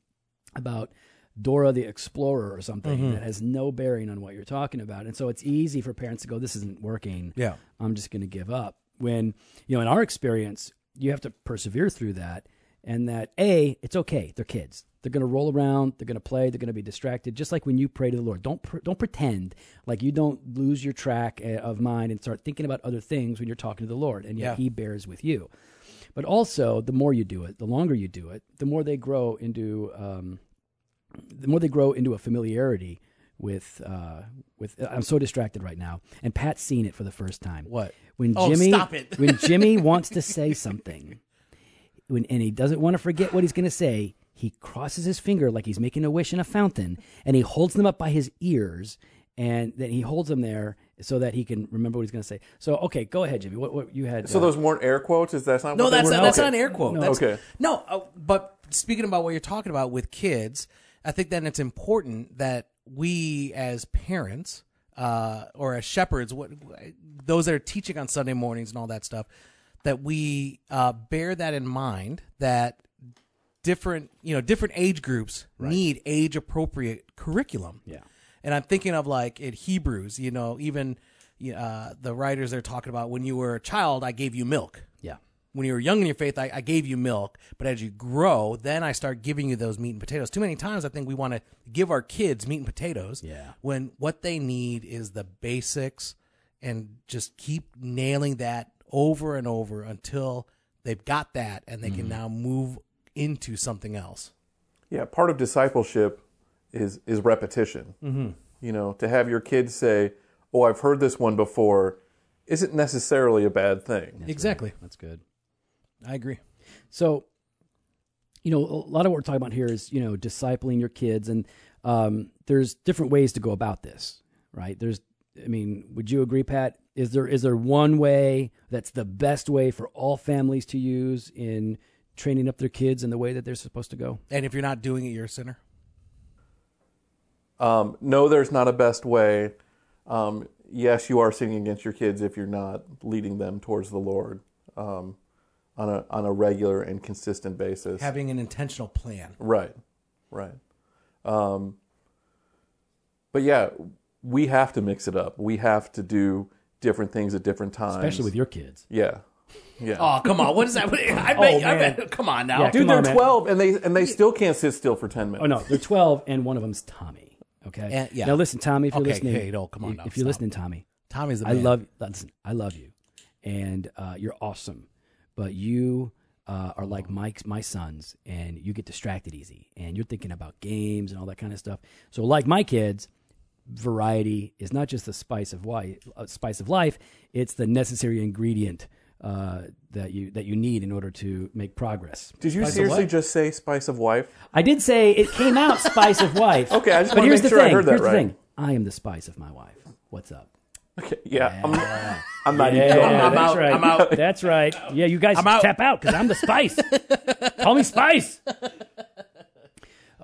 [SPEAKER 2] about Dora the Explorer or something
[SPEAKER 1] Mm-hmm.
[SPEAKER 2] that has no bearing on what you're talking about. And so it's easy for parents to go, "This isn't working.
[SPEAKER 1] Yeah.
[SPEAKER 2] I'm just going to give up." When you know, in our experience, you have to persevere through that, and that a, it's okay. They're kids. They're going to roll around. They're going to play. They're going to be distracted. Just like when you pray to the Lord, don't pr- don't pretend like you don't lose your track uh, of mind and start thinking about other things when you're talking to the Lord, and yet
[SPEAKER 1] Yeah.
[SPEAKER 2] He bears with you. But also, the more you do it, the longer you do it, the more they grow into um, the more they grow into a familiarity with uh, with. I'm so distracted right now, and Pat's seen it for the first time.
[SPEAKER 1] What?
[SPEAKER 2] When
[SPEAKER 1] Oh,
[SPEAKER 2] Jimmy
[SPEAKER 1] stop it.
[SPEAKER 2] when Jimmy wants to say something, when and he doesn't want to forget what he's going to say, he crosses his finger like he's making a wish in a fountain, and he holds them up by his ears, and then he holds them there so that he can remember what he's going to say. So, okay, go ahead, Jimmy. What, what you had?
[SPEAKER 3] So
[SPEAKER 2] uh,
[SPEAKER 3] those weren't air quotes. Is that not?
[SPEAKER 1] No,
[SPEAKER 3] what they
[SPEAKER 1] that's
[SPEAKER 3] were?
[SPEAKER 1] not, that's
[SPEAKER 3] Okay.
[SPEAKER 1] not an air quote.
[SPEAKER 2] No.
[SPEAKER 1] That's,
[SPEAKER 3] Okay.
[SPEAKER 1] No, uh, but speaking about what you're talking about with kids, I think that it's important that we as parents uh, or as shepherds, what those that are teaching on Sunday mornings and all that stuff, that we uh, bear that in mind that different you know different age groups need age appropriate curriculum.
[SPEAKER 2] Yeah.
[SPEAKER 1] And I'm thinking of like in Hebrews, you know, even uh, the writers they're talking about when you were a child, I gave you milk.
[SPEAKER 2] Yeah.
[SPEAKER 1] When you were young in your faith, I, I gave you milk. But as you grow, then I start giving you those meat and potatoes. Too many times, I think we want to give our kids meat and potatoes.
[SPEAKER 2] Yeah.
[SPEAKER 1] When what they need is the basics, and just keep nailing that over and over until they've got that, and they can now move into something else.
[SPEAKER 3] Yeah, part of discipleship is is repetition. Mm-hmm. You know, to have your kids say, "Oh, I've heard this one before," isn't necessarily a bad thing.
[SPEAKER 1] exactly.
[SPEAKER 2] That's good.
[SPEAKER 1] I agree.
[SPEAKER 2] So, you know, a lot of what we're talking about here is, you know, discipling your kids. And um, there's different ways to go about this, right? There's, I mean, would you agree, Pat? Is there is there one way that's the best way for all families to use in training up their kids in the way that they're supposed to go?
[SPEAKER 1] And if you're not doing it, you're a sinner.
[SPEAKER 3] Um, no, there's not a best way. Um, yes, you are sinning against your kids if you're not leading them towards the Lord um, on a on a regular and consistent basis.
[SPEAKER 1] Having an intentional plan.
[SPEAKER 3] Right, right. Um, but yeah, we have to mix it up. We have to do different things at different times,
[SPEAKER 2] Especially with your kids.
[SPEAKER 3] yeah, yeah.
[SPEAKER 1] Oh, come on. What is that? I bet, I bet, come on now.
[SPEAKER 2] Yeah,
[SPEAKER 3] Dude,
[SPEAKER 2] come
[SPEAKER 3] they're
[SPEAKER 2] on, man.
[SPEAKER 3] twelve and they and they still can't sit still for ten minutes.
[SPEAKER 2] Oh no, they're 12 and one of them's Tommy. Okay.
[SPEAKER 1] And- yeah.
[SPEAKER 2] Now listen, Tommy, if you're
[SPEAKER 1] Okay,
[SPEAKER 2] listening,
[SPEAKER 1] hey, no, come on now,
[SPEAKER 2] If you're
[SPEAKER 1] stop.
[SPEAKER 2] listening, Tommy,
[SPEAKER 1] Tommy's the
[SPEAKER 2] I
[SPEAKER 1] man.
[SPEAKER 2] love listen, I love you, and uh, you're awesome. But you uh, are like my my sons, and you get distracted easy, and you're thinking about games and all that kind of stuff. So, like my kids, variety is not just the spice of life. Uh, spice of life. It's the necessary ingredient uh, that you that you need in order to make progress.
[SPEAKER 3] Did you
[SPEAKER 1] Spice
[SPEAKER 3] seriously just say spice of wife?
[SPEAKER 2] I did say it came out spice of wife.
[SPEAKER 3] Okay, I just
[SPEAKER 2] but
[SPEAKER 3] wanna
[SPEAKER 2] here's
[SPEAKER 3] make
[SPEAKER 2] the
[SPEAKER 3] sure I
[SPEAKER 2] thing.
[SPEAKER 3] heard that
[SPEAKER 2] here's
[SPEAKER 3] right.
[SPEAKER 2] the thing. I am the spice of my wife. What's up?
[SPEAKER 3] Okay, yeah, I'm, I'm not even.
[SPEAKER 2] Yeah,
[SPEAKER 3] going
[SPEAKER 1] I'm
[SPEAKER 3] there.
[SPEAKER 2] that's
[SPEAKER 1] out.
[SPEAKER 2] right.
[SPEAKER 1] I'm out.
[SPEAKER 2] That's right. Yeah, you guys
[SPEAKER 1] I'm out.
[SPEAKER 2] tap out because I'm the spice. Call me Spice.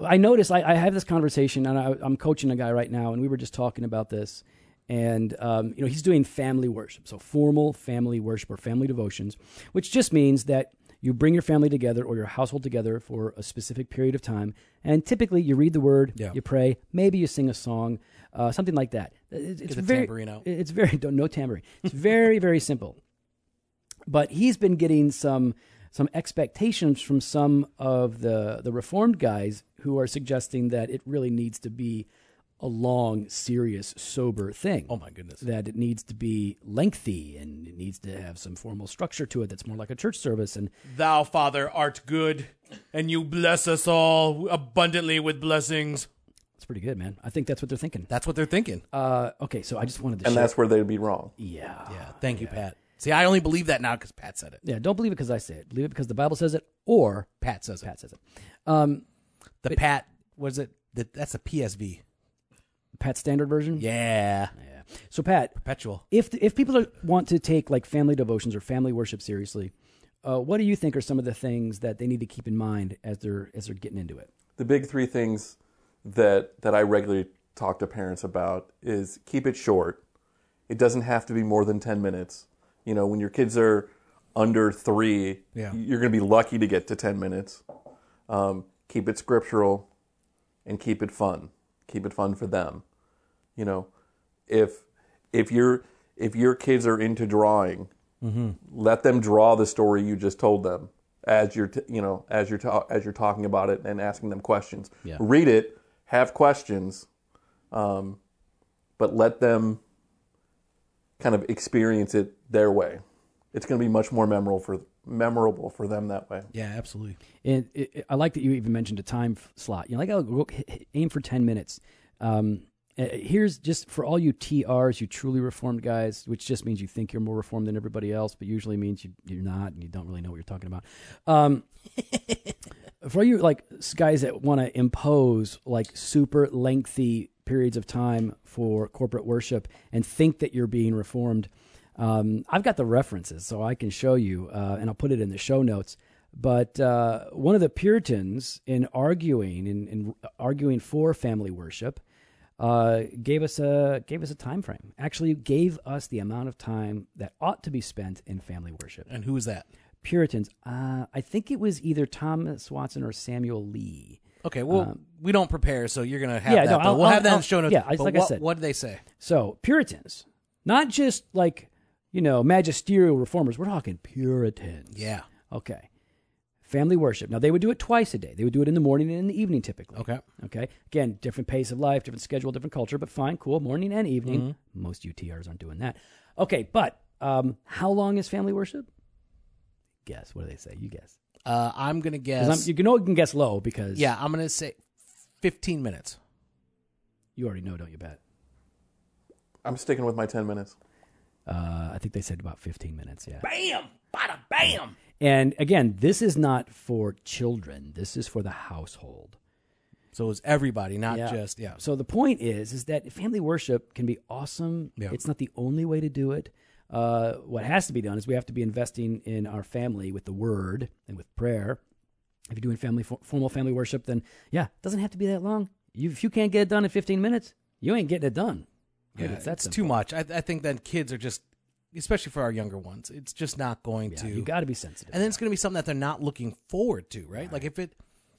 [SPEAKER 2] I noticed I, I have this conversation, and I, I'm coaching a guy right now, and we were just talking about this. And um, you know, he's doing family worship, so formal family worship or family devotions, which just means that you bring your family together or your household together for a specific period of time, and typically you read the word,
[SPEAKER 1] Yeah.
[SPEAKER 2] you pray, maybe you sing a song, uh, something like that. It- it's very,
[SPEAKER 1] tambourine out.
[SPEAKER 2] It's very don't- no tambourine. It's very very simple but he's been getting some some expectations from some of the the reformed guys who are suggesting that it really needs to be a long, serious, sober thing.
[SPEAKER 1] Oh, my goodness.
[SPEAKER 2] That it needs to be lengthy and it needs to have some formal structure to it that's more like a church service. And
[SPEAKER 1] Thou, Father, art good, and you bless us all abundantly with blessings.
[SPEAKER 2] it's pretty good, man. I think that's what they're thinking.
[SPEAKER 1] That's what they're thinking.
[SPEAKER 2] Uh, okay, so I just wanted to
[SPEAKER 3] And
[SPEAKER 2] share.
[SPEAKER 3] that's where they'd be wrong.
[SPEAKER 2] yeah,
[SPEAKER 1] Yeah. Thank you, Pat. See, I only believe that now because Pat said it.
[SPEAKER 2] yeah. Don't believe it because I say it. Believe it because the Bible says it, or
[SPEAKER 1] Pat says it.
[SPEAKER 2] Pat says it. Um,
[SPEAKER 1] The Pat, was it? The, that's a PSV.
[SPEAKER 2] Pat standard version.
[SPEAKER 1] Yeah.
[SPEAKER 2] Yeah. So Pat,
[SPEAKER 1] Perpetual.
[SPEAKER 2] if if people are, want to take like family devotions or family worship seriously, uh, what do you think are some of the things that they need to keep in mind as they're as they're getting into it?
[SPEAKER 3] the big three things that that I regularly talk to parents about is keep it short. It doesn't have to be more than 10 minutes. You know, when your kids are under 3,
[SPEAKER 1] Yeah.
[SPEAKER 3] you're going to be lucky to get to 10 minutes. Um, keep it scriptural and keep it fun. Keep it fun for them. You know, if if your if your kids are into drawing, let them draw the story you just told them as you're t- you know as you're ta- as you're talking about it and asking them questions.
[SPEAKER 2] Yeah.
[SPEAKER 3] Read it, have questions, um, but let them kind of experience it their way. It's going to be much more memorable for memorable for them that way.
[SPEAKER 1] Yeah, absolutely.
[SPEAKER 2] And it, it- I like that you even mentioned a time slot. You know, like oh, go- h- h- aim for ten minutes. Um, uh, here's just for all you TRs, you truly reformed guys, which just means you think you're more reformed than everybody else, but usually means you, you're not and you don't really know what you're talking about. Um, for all you like guys that want to impose like super lengthy periods of time for corporate worship and think that you're being reformed, um, I've got the references so I can show you, uh, and I'll put it in the show notes. But uh, one of the Puritans, in arguing in, in arguing for family worship, uh, gave us a gave us a time frame. Actually, gave us the amount of time that ought to be spent in family worship.
[SPEAKER 1] And who is that?
[SPEAKER 2] Puritans. Uh, I think it was either Thomas Watson or Samuel Lee.
[SPEAKER 1] Okay, well, we don't prepare, so you're gonna have
[SPEAKER 2] Um, yeah,
[SPEAKER 1] that.
[SPEAKER 2] no,
[SPEAKER 1] but
[SPEAKER 2] I'll-
[SPEAKER 1] we'll have
[SPEAKER 2] I'll-
[SPEAKER 1] that in
[SPEAKER 2] I'll-
[SPEAKER 1] the show notes.
[SPEAKER 2] yeah, I-
[SPEAKER 1] but
[SPEAKER 2] like I
[SPEAKER 1] what,
[SPEAKER 2] said.
[SPEAKER 1] what did they say?
[SPEAKER 2] So Puritans, not just like you know magisterial reformers. We're talking Puritans.
[SPEAKER 1] Yeah.
[SPEAKER 2] Okay. Family worship. Now they would do it twice a day. They would do it in the morning and in the evening, typically.
[SPEAKER 1] Okay.
[SPEAKER 2] Okay. Again, different pace of life, different schedule, different culture, but fine, cool. Morning and evening.
[SPEAKER 1] Mm-hmm.
[SPEAKER 2] Most UTRs aren't doing that. Okay, but um, how long is family worship? Guess. What do they say? You guess.
[SPEAKER 1] Uh, I'm gonna guess.
[SPEAKER 2] I'm- you know you can guess low because
[SPEAKER 1] yeah, I'm gonna say 15 minutes.
[SPEAKER 2] you already know, don't you, bet?
[SPEAKER 3] I'm sticking with my 10 minutes.
[SPEAKER 2] Uh, I think they said about 15 minutes. Yeah.
[SPEAKER 1] Bam! Bada bam!
[SPEAKER 2] And again, this is not for children. This is for the household.
[SPEAKER 1] So it's everybody, not
[SPEAKER 2] Yeah.
[SPEAKER 1] just yeah.
[SPEAKER 2] So the point is, is that family worship can be awesome.
[SPEAKER 1] Yeah.
[SPEAKER 2] It's not the only way to do it. Uh, what has to be done is we have to be investing in our family with the word and with prayer. If you're doing family for, formal family worship, then yeah, it doesn't have to be that long. You, if you can't get it done in 15 minutes, you ain't getting it done.
[SPEAKER 1] Yeah,
[SPEAKER 2] it's that
[SPEAKER 1] it's
[SPEAKER 2] simple.
[SPEAKER 1] too much. I, I think that kids are just, especially for our younger ones, it's just not going
[SPEAKER 2] Yeah,
[SPEAKER 1] to.
[SPEAKER 2] you got to be sensitive.
[SPEAKER 1] and then it's going to be something that they're not looking forward to, right? Like if it,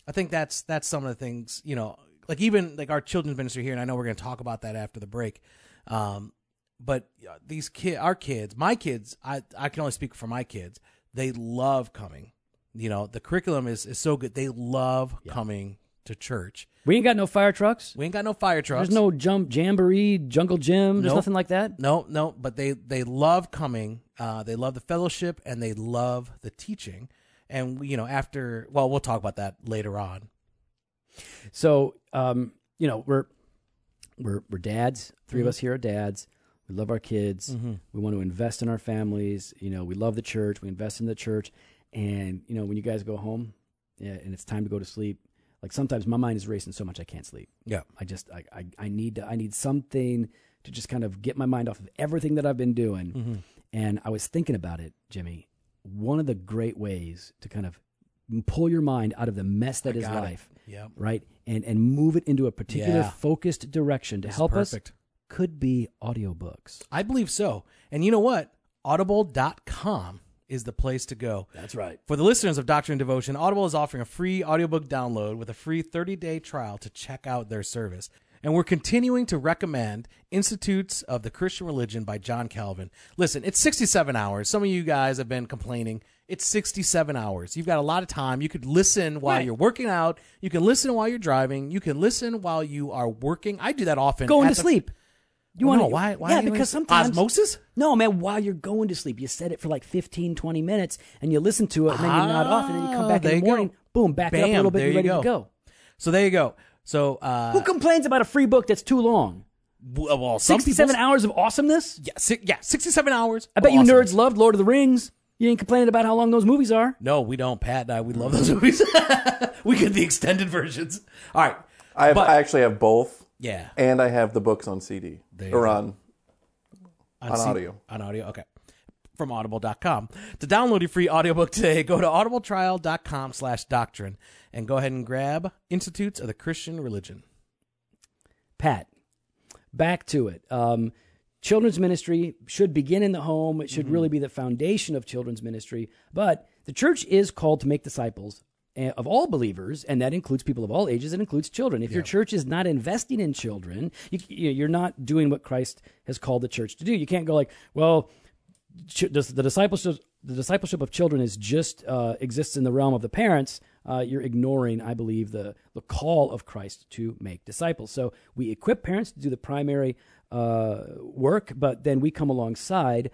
[SPEAKER 1] I think that's that's some of the things you know, like even like our children's ministry here, and I know we're going to talk about that after the break. Um, but uh, these kid, our kids, my kids, I I can only speak for my kids. They love coming. You know, the curriculum is is so good. They love coming to church.
[SPEAKER 2] we ain't got no fire trucks.
[SPEAKER 1] We ain't got no fire trucks.
[SPEAKER 2] There's no jump jamboree, jungle gym. There's
[SPEAKER 1] Nope.
[SPEAKER 2] nothing like that.
[SPEAKER 1] No, no, but they they love coming. Uh, they love the fellowship and they love the teaching. And you know, after well, we'll talk about that later on.
[SPEAKER 2] So, um, you know, we're we're we're dads. 3 of us here are dads. We love our kids. We want to invest in our families. You know, we love the church. We invest in the church. And you know, when you guys go home, yeah, and it's time to go to sleep, like sometimes my mind is racing so much I can't sleep.
[SPEAKER 1] Yeah,
[SPEAKER 2] I just I I, I need to I need something to just kind of get my mind off of everything that I've been doing.
[SPEAKER 1] Mm-hmm.
[SPEAKER 2] And I was thinking about it, Jimmy. One of the great ways to kind of pull your mind out of the mess that
[SPEAKER 1] I
[SPEAKER 2] is life
[SPEAKER 1] Yep.
[SPEAKER 2] right? And and move it into a particular
[SPEAKER 1] Yeah.
[SPEAKER 2] focused direction to
[SPEAKER 1] This
[SPEAKER 2] help us
[SPEAKER 1] perfect.
[SPEAKER 2] Could be audiobooks.
[SPEAKER 1] I believe so. And you know what? Audible.com is the place to go.
[SPEAKER 2] That's right.
[SPEAKER 1] For the listeners of Doctrine and Devotion, Audible is offering a free audiobook download with a free 30-day trial to check out their service. And we're continuing to recommend Institutes of the Christian Religion by John Calvin. Listen, it's 67 hours. Some of you guys have been complaining. It's 67 hours. You've got a lot of time. You could listen while
[SPEAKER 2] Right.
[SPEAKER 1] you're working out. You can listen while you're driving. You can listen while you are working. I do that often.
[SPEAKER 2] Going to
[SPEAKER 1] the-
[SPEAKER 2] sleep. You
[SPEAKER 1] Well,
[SPEAKER 2] want
[SPEAKER 1] no, why- why
[SPEAKER 2] Yeah, because sometimes
[SPEAKER 1] Osmosis?
[SPEAKER 2] No, man. While you're going to sleep, you set it for like 15, 20 minutes, and you listen to it, and then you nod off, and then you come
[SPEAKER 1] Ah,
[SPEAKER 2] back
[SPEAKER 1] there
[SPEAKER 2] in
[SPEAKER 1] you
[SPEAKER 2] the
[SPEAKER 1] go.
[SPEAKER 2] morning. Boom, back it up a little bit,
[SPEAKER 1] there
[SPEAKER 2] and
[SPEAKER 1] you
[SPEAKER 2] ready
[SPEAKER 1] go.
[SPEAKER 2] to go.
[SPEAKER 1] So there you go. So uh,
[SPEAKER 2] Who complains about a free book that's too long?
[SPEAKER 1] well,
[SPEAKER 2] Sixty-seven hours of awesomeness.
[SPEAKER 1] Yeah, si- yeah, 67 hours.
[SPEAKER 2] I bet you nerds loved Lord of the Rings. You ain't complaining about how long those movies are.
[SPEAKER 1] No, we don't. Pat and I, we love those movies. we get the extended versions. All right.
[SPEAKER 3] I, have,
[SPEAKER 1] But-
[SPEAKER 3] I actually have both,
[SPEAKER 1] Yeah.
[SPEAKER 3] and I have the books on CD
[SPEAKER 1] There you
[SPEAKER 3] or
[SPEAKER 1] go.
[SPEAKER 3] on. On
[SPEAKER 1] C-
[SPEAKER 3] audio.
[SPEAKER 1] On audio. Okay. From audible.com. To download your free audiobook today, go to audibletrial.com slash doctrine and go ahead and grab Institutes of the Christian Religion.
[SPEAKER 2] Pat, back to it. Um, children's ministry should begin in the home. It should really be the foundation of children's ministry. But the church is called to make disciples of all believers, and that includes people of all ages. It includes children. If your church is not investing in children, you, you're not doing what Christ has called the church to do. You can't go like, well, the discipleship the discipleship of children is just uh, exists in the realm of the parents. Uh, you're ignoring, I believe, the the call of Christ to make disciples. So we equip parents to do the primary uh, work, but then we come alongside.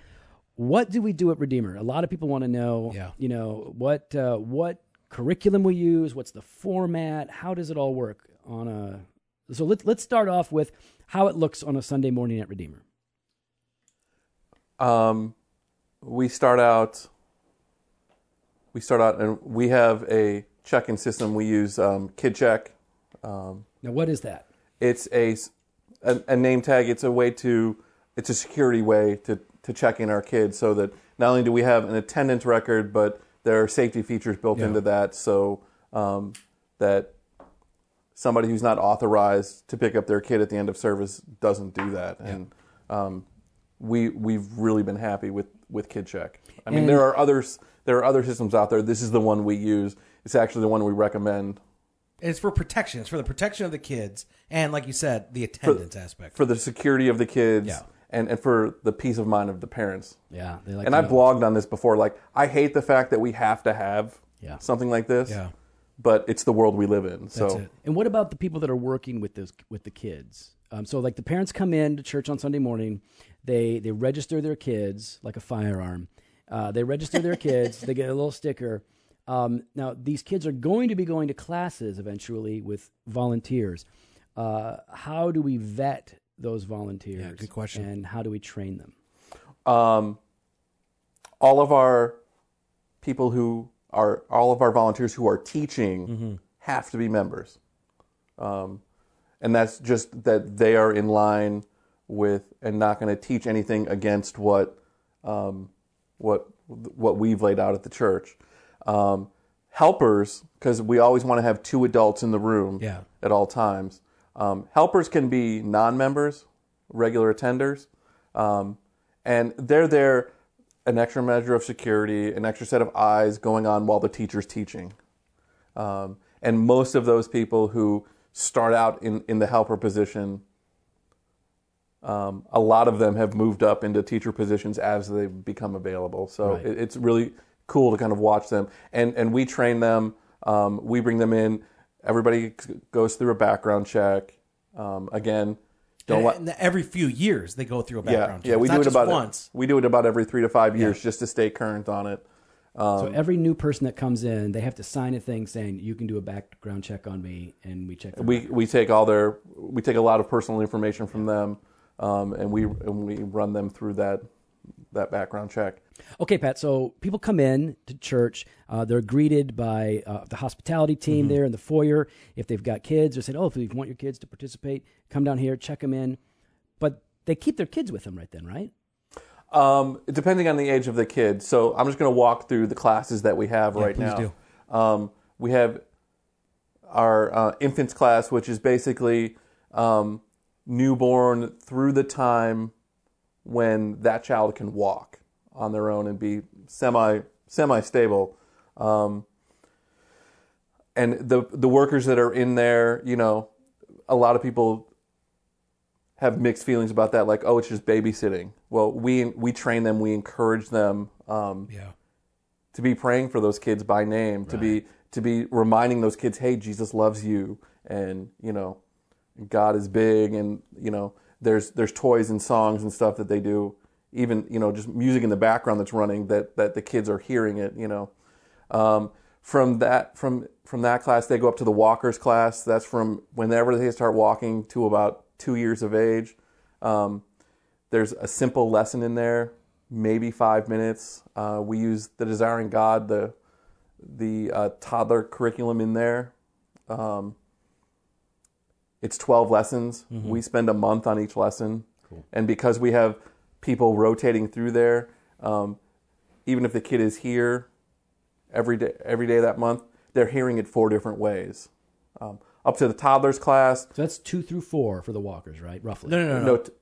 [SPEAKER 2] What do we do at Redeemer? A lot of people want to know.
[SPEAKER 1] Yeah.
[SPEAKER 2] You know what uh, what curriculum we use. What's the format? How does it all work on a? So let's let's start off with how it looks on a Sunday morning at Redeemer.
[SPEAKER 3] Um, we start out. We start out, and we have a check-in system. We use um, KidCheck.
[SPEAKER 2] Now, what is that?
[SPEAKER 3] It's a a name tag. It's a way to. It's a security way to to check in our kids, so that not only do we have an attendance record, but there are safety features built
[SPEAKER 1] Yeah.
[SPEAKER 3] into that, so um, that somebody who's not authorized to pick up their kid at the end of service doesn't do that. And um, we we've really been happy with with KidCheck. I mean,
[SPEAKER 2] And-
[SPEAKER 3] there are others. There are other systems out there. This is the one we use. It's actually the one we recommend
[SPEAKER 1] It's for protection. It's for the protection of the kids, and like you said, the attendance aspect.
[SPEAKER 3] for the security of the kids
[SPEAKER 1] Yeah.
[SPEAKER 3] And, and for the peace of mind of the parents.
[SPEAKER 2] Yeah, they like
[SPEAKER 3] And I
[SPEAKER 2] know.
[SPEAKER 3] blogged on this before. Like, I hate the fact that we have to have
[SPEAKER 2] Yeah.
[SPEAKER 3] something like this.
[SPEAKER 1] Yeah.
[SPEAKER 3] But it's the world we live in. So
[SPEAKER 1] That's it.
[SPEAKER 2] And what about the people that are working with those with the kids? Um, so like the parents come in to church on Sunday morning, they they register their kids like a firearm. Uh, they register their kids. They get a little sticker. Um, now these kids are going to be going to classes eventually with volunteers. Uh, how do we vet those volunteers?
[SPEAKER 1] Yeah, good question.
[SPEAKER 2] And how do we train them?
[SPEAKER 3] um, all of our people who are all of our volunteers who are teaching
[SPEAKER 1] Mm-hmm.
[SPEAKER 3] have to be members um, and that's just that they are in line with and not going to teach anything against what um, what what we've laid out at the church um, helpers because we always want to have two adults in the room
[SPEAKER 1] Yeah.
[SPEAKER 3] at all times um, helpers can be non-members regular attenders um, and they're there an extra measure of security, an extra set of eyes going on while the teacher's teaching. Um, and most of those people who start out in, in the helper position, um, a lot of them have moved up into teacher positions as they become available. So
[SPEAKER 2] Right.
[SPEAKER 3] it, it's really cool to kind of watch them. And, and we train them, um, we bring them in, everybody goes through a background check. Um, again, don't
[SPEAKER 1] And-
[SPEAKER 3] let,
[SPEAKER 1] and every few years they go through a
[SPEAKER 3] yeah,
[SPEAKER 1] background check.
[SPEAKER 3] yeah, we
[SPEAKER 1] It's
[SPEAKER 3] do
[SPEAKER 1] not
[SPEAKER 3] it about
[SPEAKER 1] once.
[SPEAKER 3] We do it about every three to five years just to stay current on it. Um,
[SPEAKER 2] so every new person that comes in, they have to sign a thing saying you can do a background check on me, and we check. their
[SPEAKER 3] We we take all their we take a lot of personal information from them, um, and we and we run them through that that background check.
[SPEAKER 2] Okay, Pat. So people come in to church. Uh, they're greeted by uh, the hospitality team there in the foyer. If they've got kids, they're saying, "Oh, if you want your kids to participate, come down here, check them in." But they keep their kids with them right then, right?
[SPEAKER 3] Um, depending on the age of the kid. So I'm just going to walk through the classes that we have right
[SPEAKER 1] please
[SPEAKER 3] now.
[SPEAKER 1] do.
[SPEAKER 3] Um, we have our uh, infants class, which is basically um, newborn through the time when that child can walk on their own and be semi semi stable. Um, and the the workers that are in there, you know, a lot of people have mixed feelings about that. Like, oh, it's just babysitting. Well, we we train them, we encourage them um,
[SPEAKER 1] Yeah.
[SPEAKER 3] to be praying for those kids by name, to be to be reminding those kids, hey, Jesus loves you, and you know, God is big, and you know, there's there's toys and songs and stuff that they do, even you know, just music in the background that's running that that the kids are hearing it, you know. Um, from that from from that class, they go up to the walkers class. That's from whenever they start walking to about two years of age. Um, there's a simple lesson in there, maybe five minutes. Uh, we use the Desiring God, the the uh, toddler curriculum in there. Um, it's 12 lessons. We spend a month on each lesson. And because we have people rotating through there, um, even if the kid is here every day, every day that month, they're hearing it four different ways. Um, up to the toddlers class,
[SPEAKER 2] So that's two through four for the walkers, right? Roughly.
[SPEAKER 1] No, no, no, no.
[SPEAKER 3] no, t-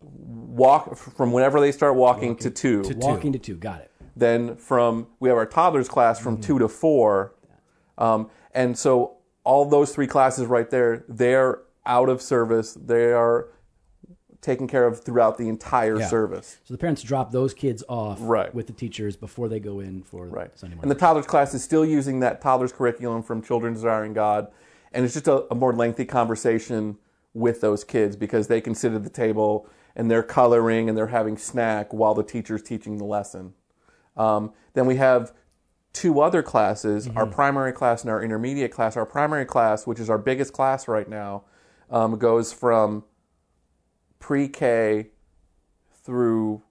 [SPEAKER 3] walk from whenever they start walking, to two.
[SPEAKER 1] to-
[SPEAKER 2] Walking to two. Got it.
[SPEAKER 3] then from we have our toddlers class from two to four, um, and so all those three classes right there, they're out of service. They are taken care of throughout the entire
[SPEAKER 1] Yeah.
[SPEAKER 3] service.
[SPEAKER 2] So the parents drop those kids off
[SPEAKER 3] Right.
[SPEAKER 2] with the teachers before they go in for
[SPEAKER 3] Right.
[SPEAKER 2] Sunday
[SPEAKER 3] And the toddlers class is still using that toddlers curriculum from Children Desiring God. And it's just a, a more lengthy conversation with those kids because they can sit at the table and they're coloring and they're having snack while the teacher's teaching the lesson. Um, then we have two other classes our primary class and our intermediate class. Our primary class, which is our biggest class right now, um, goes from pre K through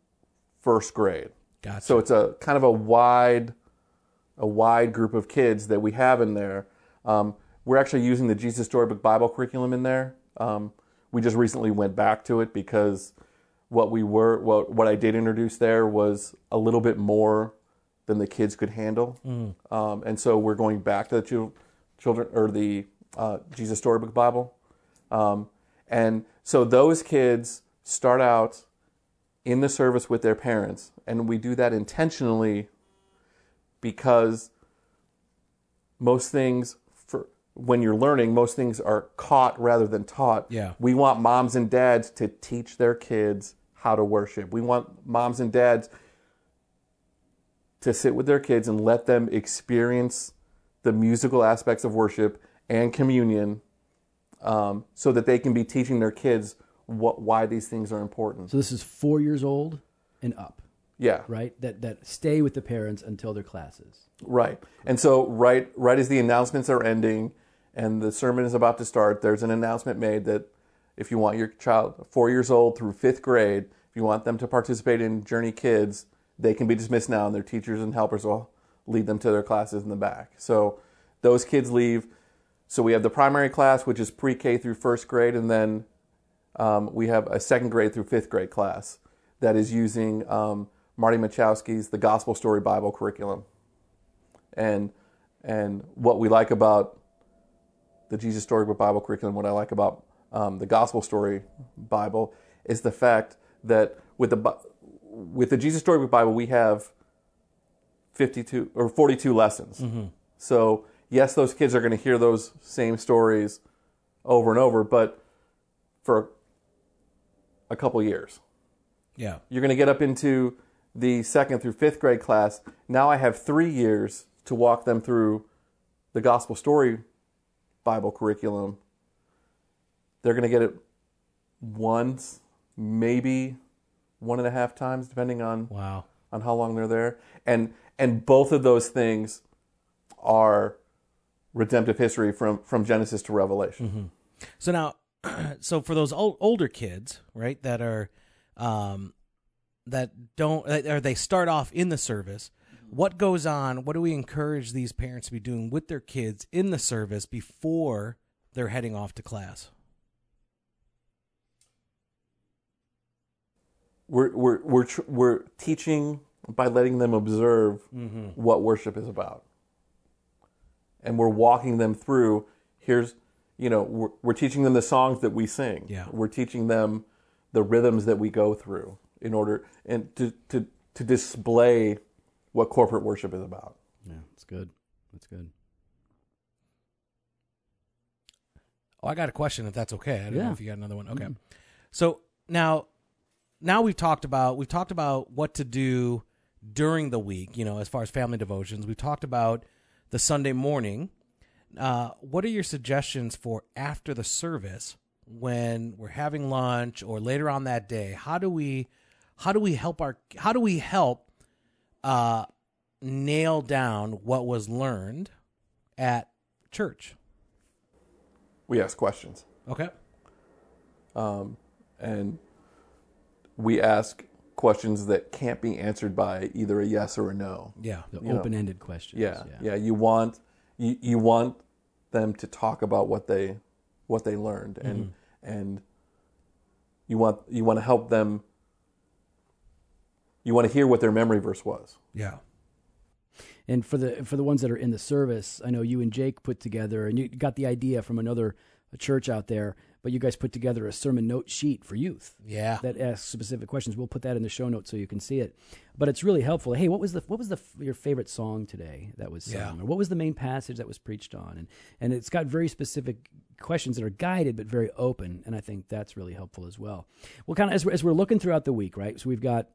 [SPEAKER 3] first grade.
[SPEAKER 1] Gotcha.
[SPEAKER 3] So it's a kind of a wide, a wide group of kids that we have in there. Um, we're actually using the Jesus Storybook Bible curriculum in there. Um, we just recently went back to it because what we were, what what I did introduce there was a little bit more than the kids could handle, um, and so we're going back to the children or the uh, Jesus Storybook Bible, um, and so those kids start out in the service with their parents. And we do that intentionally because most things for when you're learning, most things are caught rather than taught.
[SPEAKER 1] Yeah.
[SPEAKER 3] We want moms and dads to teach their kids how to worship. We want moms and dads to sit with their kids and let them experience the musical aspects of worship and communion um, so that they can be teaching their kids what why these things are important.
[SPEAKER 2] So this is four years old and up,
[SPEAKER 3] Yeah.
[SPEAKER 2] right? That that stay with the parents until their classes.
[SPEAKER 3] Right. And so right right as the announcements are ending and the sermon is about to start, there's an announcement made that if you want your child 4 years old through 5th grade, if you want them to participate in Journey Kids, they can be dismissed now and their teachers and helpers will lead them to their classes in the back. So those kids leave. So we have the primary class which is pre-K through 1st grade and then um, we have a second grade through fifth grade class that is using um, Marty Machowski's The Gospel Story Bible curriculum. And and what we like about the Jesus Storybook Bible curriculum, what I like about um, the Gospel Story Bible, is the fact that with the with the Jesus Storybook Bible we have 52 or 42 lessons. So yes, those kids are going to hear those same stories over and over, but for a couple years.
[SPEAKER 1] Yeah.
[SPEAKER 3] You're going to get up into the second through fifth grade class. Now I have three years to walk them through the gospel story Bible curriculum. They're going to get it once, maybe one and a half times, depending on
[SPEAKER 1] Wow.
[SPEAKER 3] on how long they're there. And and both of those things are redemptive history from from Genesis to Revelation.
[SPEAKER 1] So now, so for those old, older kids, right, that are, um, that don't, or they start off in the service, what goes on? What do we encourage these parents to be doing with their kids in the service before they're heading off to class?
[SPEAKER 3] We're we're we're we're teaching by letting them observe what worship is about, and we're walking them through. Here's, you know, we're, we're teaching them the songs that we sing.
[SPEAKER 1] Yeah.
[SPEAKER 3] we're teaching them the rhythms that we go through in order and to to to display what corporate worship is about.
[SPEAKER 2] Yeah, it's good. That's good.
[SPEAKER 1] Oh, I got a question. If that's okay, I don't
[SPEAKER 2] Yeah.
[SPEAKER 1] know if you got another one. Okay, mm-hmm. so now, now we've talked about we've talked about what to do during the week. You know, as far as family devotions, we've talked about the Sunday morning. Uh, what are your suggestions for after the service when we're having lunch or later on that day? How do we how do we help our how do we help uh, nail down what was learned at church?
[SPEAKER 3] We ask questions.
[SPEAKER 1] Okay.
[SPEAKER 3] Um, and we ask questions that can't be answered by either a yes or a no.
[SPEAKER 1] Yeah.
[SPEAKER 2] The
[SPEAKER 3] You
[SPEAKER 2] open-ended questions.
[SPEAKER 3] Yeah, yeah. You want you, you want them to talk about what they what they learned, and mm-hmm. and you want you want to help them. You want to hear what their memory verse was.
[SPEAKER 1] Yeah.
[SPEAKER 2] And for the for the ones that are in the service, I know you and Jake put together, and you got the idea from another church out there, but you guys put together a sermon note sheet for youth
[SPEAKER 1] Yeah.
[SPEAKER 2] that asks specific questions. We'll put that in the show notes so you can see it. But it's really helpful. Hey, what was the what was the your favorite song today that was sung,
[SPEAKER 1] Yeah.
[SPEAKER 2] or what was the main passage that was preached on? And and it's got very specific questions that are guided but very open, and I think that's really helpful as well. Well, kind of as we're, as we're looking throughout the week, right? So we've got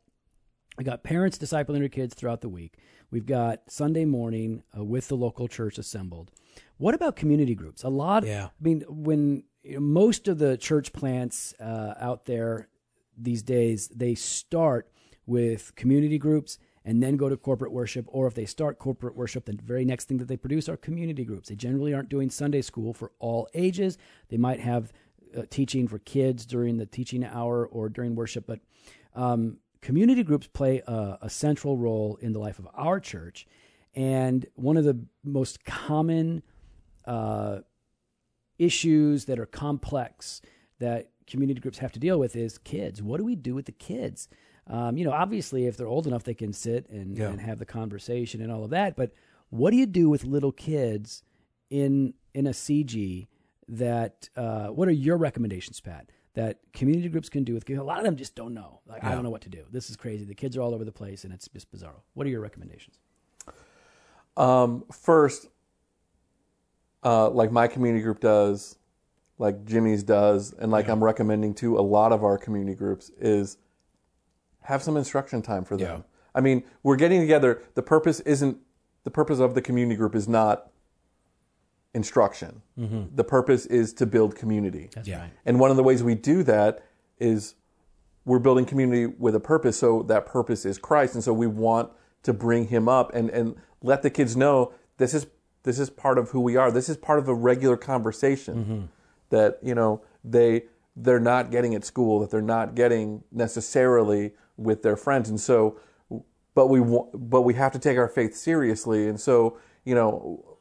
[SPEAKER 2] we got parents discipling their kids throughout the week. We've got Sunday morning uh, with the local church assembled. What about community groups? A lot.
[SPEAKER 1] Yeah.
[SPEAKER 2] I mean, when you know, most of the church plants uh, out there these days, they start with community groups and then go to corporate worship. Or if they start corporate worship, the very next thing that they produce are community groups. They generally aren't doing Sunday school for all ages. They might have uh, teaching for kids during the teaching hour or during worship, but um, community groups play a, a central role in the life of our church. And one of the most common uh, issues that are complex that community groups have to deal with is kids. What do we do with the kids? Um, you know, obviously, if they're old enough, they can sit and,
[SPEAKER 1] Yeah.
[SPEAKER 2] and have the conversation and all of that. But what do you do with little kids in in a CG? That uh, what are your recommendations, Pat? that community groups can do with kids. A lot of them just don't know. Like, I don't know what to do. This is crazy. The kids are all over the place, and it's just bizarre. What are your recommendations?
[SPEAKER 3] Um, first, uh, like my community group does, like Jimmy's does, and like I'm recommending to a lot of our community groups is have some instruction time for them.
[SPEAKER 1] Yeah.
[SPEAKER 3] I mean, we're getting together. The purpose isn't the purpose of the community group is not instruction. The purpose is to build community.
[SPEAKER 2] That's
[SPEAKER 1] Yeah.
[SPEAKER 2] right.
[SPEAKER 3] And one of the ways we do that is we're building community with a purpose. So that purpose is Christ. And so we want to bring him up and, and let the kids know this is this is part of who we are. This is part of a regular conversation that, you know, they they're not getting at school, that they're not getting necessarily with their friends. And so but we but we have to take our faith seriously. And so, you know,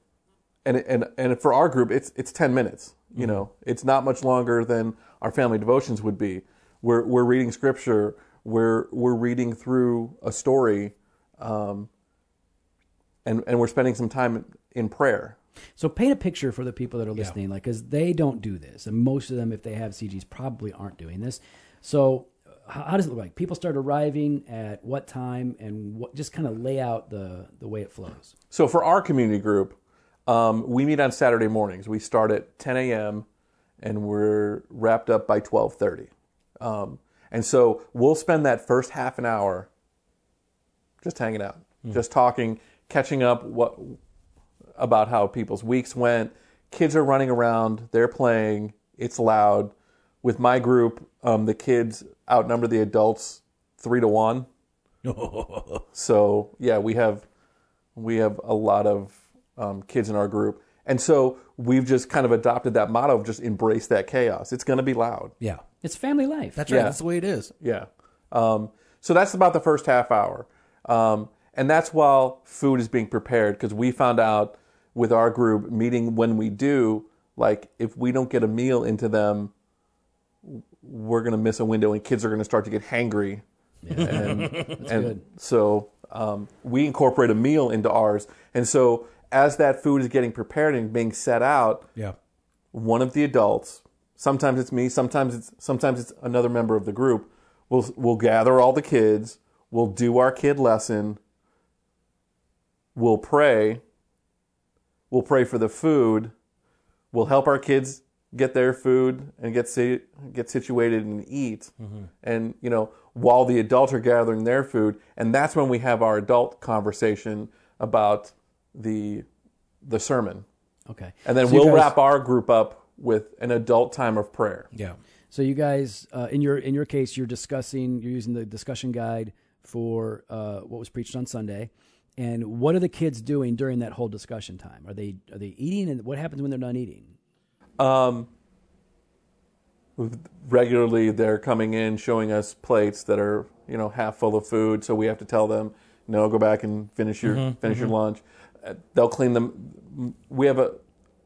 [SPEAKER 3] and and and for our group, it's it's ten minutes. You know, it's not much longer than our family devotions would be. We're we're reading scripture. We're we're reading through a story, um, and and we're spending some time in prayer.
[SPEAKER 2] So paint a picture for the people that are listening, like because they don't do this, and most of them, if they have CGs, probably aren't doing this. So how, how does it look like? People start arriving at what time, and what just kind of lay out the the way it flows.
[SPEAKER 3] So for our community group, um, we meet on Saturday mornings. We start at 10 a.m. and we're wrapped up by 12:30. Um, and so we'll spend that first half an hour just hanging out, just talking, catching up what about how people's weeks went. Kids are running around, they're playing, it's loud. With my group, um, the kids outnumber the adults three to one. So yeah, we have we have a lot of um, kids in our group, and so we've just kind of adopted that motto of just embrace that chaos. It's going to be loud.
[SPEAKER 1] Yeah.
[SPEAKER 2] It's family life.
[SPEAKER 1] That's right.
[SPEAKER 3] Yeah.
[SPEAKER 1] That's the way it is.
[SPEAKER 3] Yeah. Um, so that's about the first half hour. Um, and that's while food is being prepared because we found out with our group meeting when we do, like if we don't get a meal into them, we're going to miss a window and kids are going to start to get hangry. And, and
[SPEAKER 2] good.
[SPEAKER 3] so um, we incorporate a meal into ours. And so as that food is getting prepared and being set out,
[SPEAKER 1] Yeah.
[SPEAKER 3] one of the adults, sometimes it's me, sometimes it's sometimes it's another member of the group, we'll we'll gather all the kids, we'll do our kid lesson, we'll pray, we'll pray for the food, we'll help our kids get their food and get si- get situated and eat. And you know, while the adults are gathering their food, and that's when we have our adult conversation about the the sermon.
[SPEAKER 2] okay.
[SPEAKER 3] And then
[SPEAKER 2] So
[SPEAKER 3] we'll
[SPEAKER 2] guys-
[SPEAKER 3] wrap our group up with an adult time of prayer.
[SPEAKER 1] Yeah.
[SPEAKER 2] So you guys, uh, in your in your case, you're discussing. You're using the discussion guide for uh, what was preached on Sunday. And what are the kids doing during that whole discussion time? Are they are they eating? And what happens when they're done eating?
[SPEAKER 3] Um, regularly, they're coming in showing us plates that are you know half full of food, so we have to tell them, no, go back and finish your finish your lunch. Uh, they'll clean them. We have a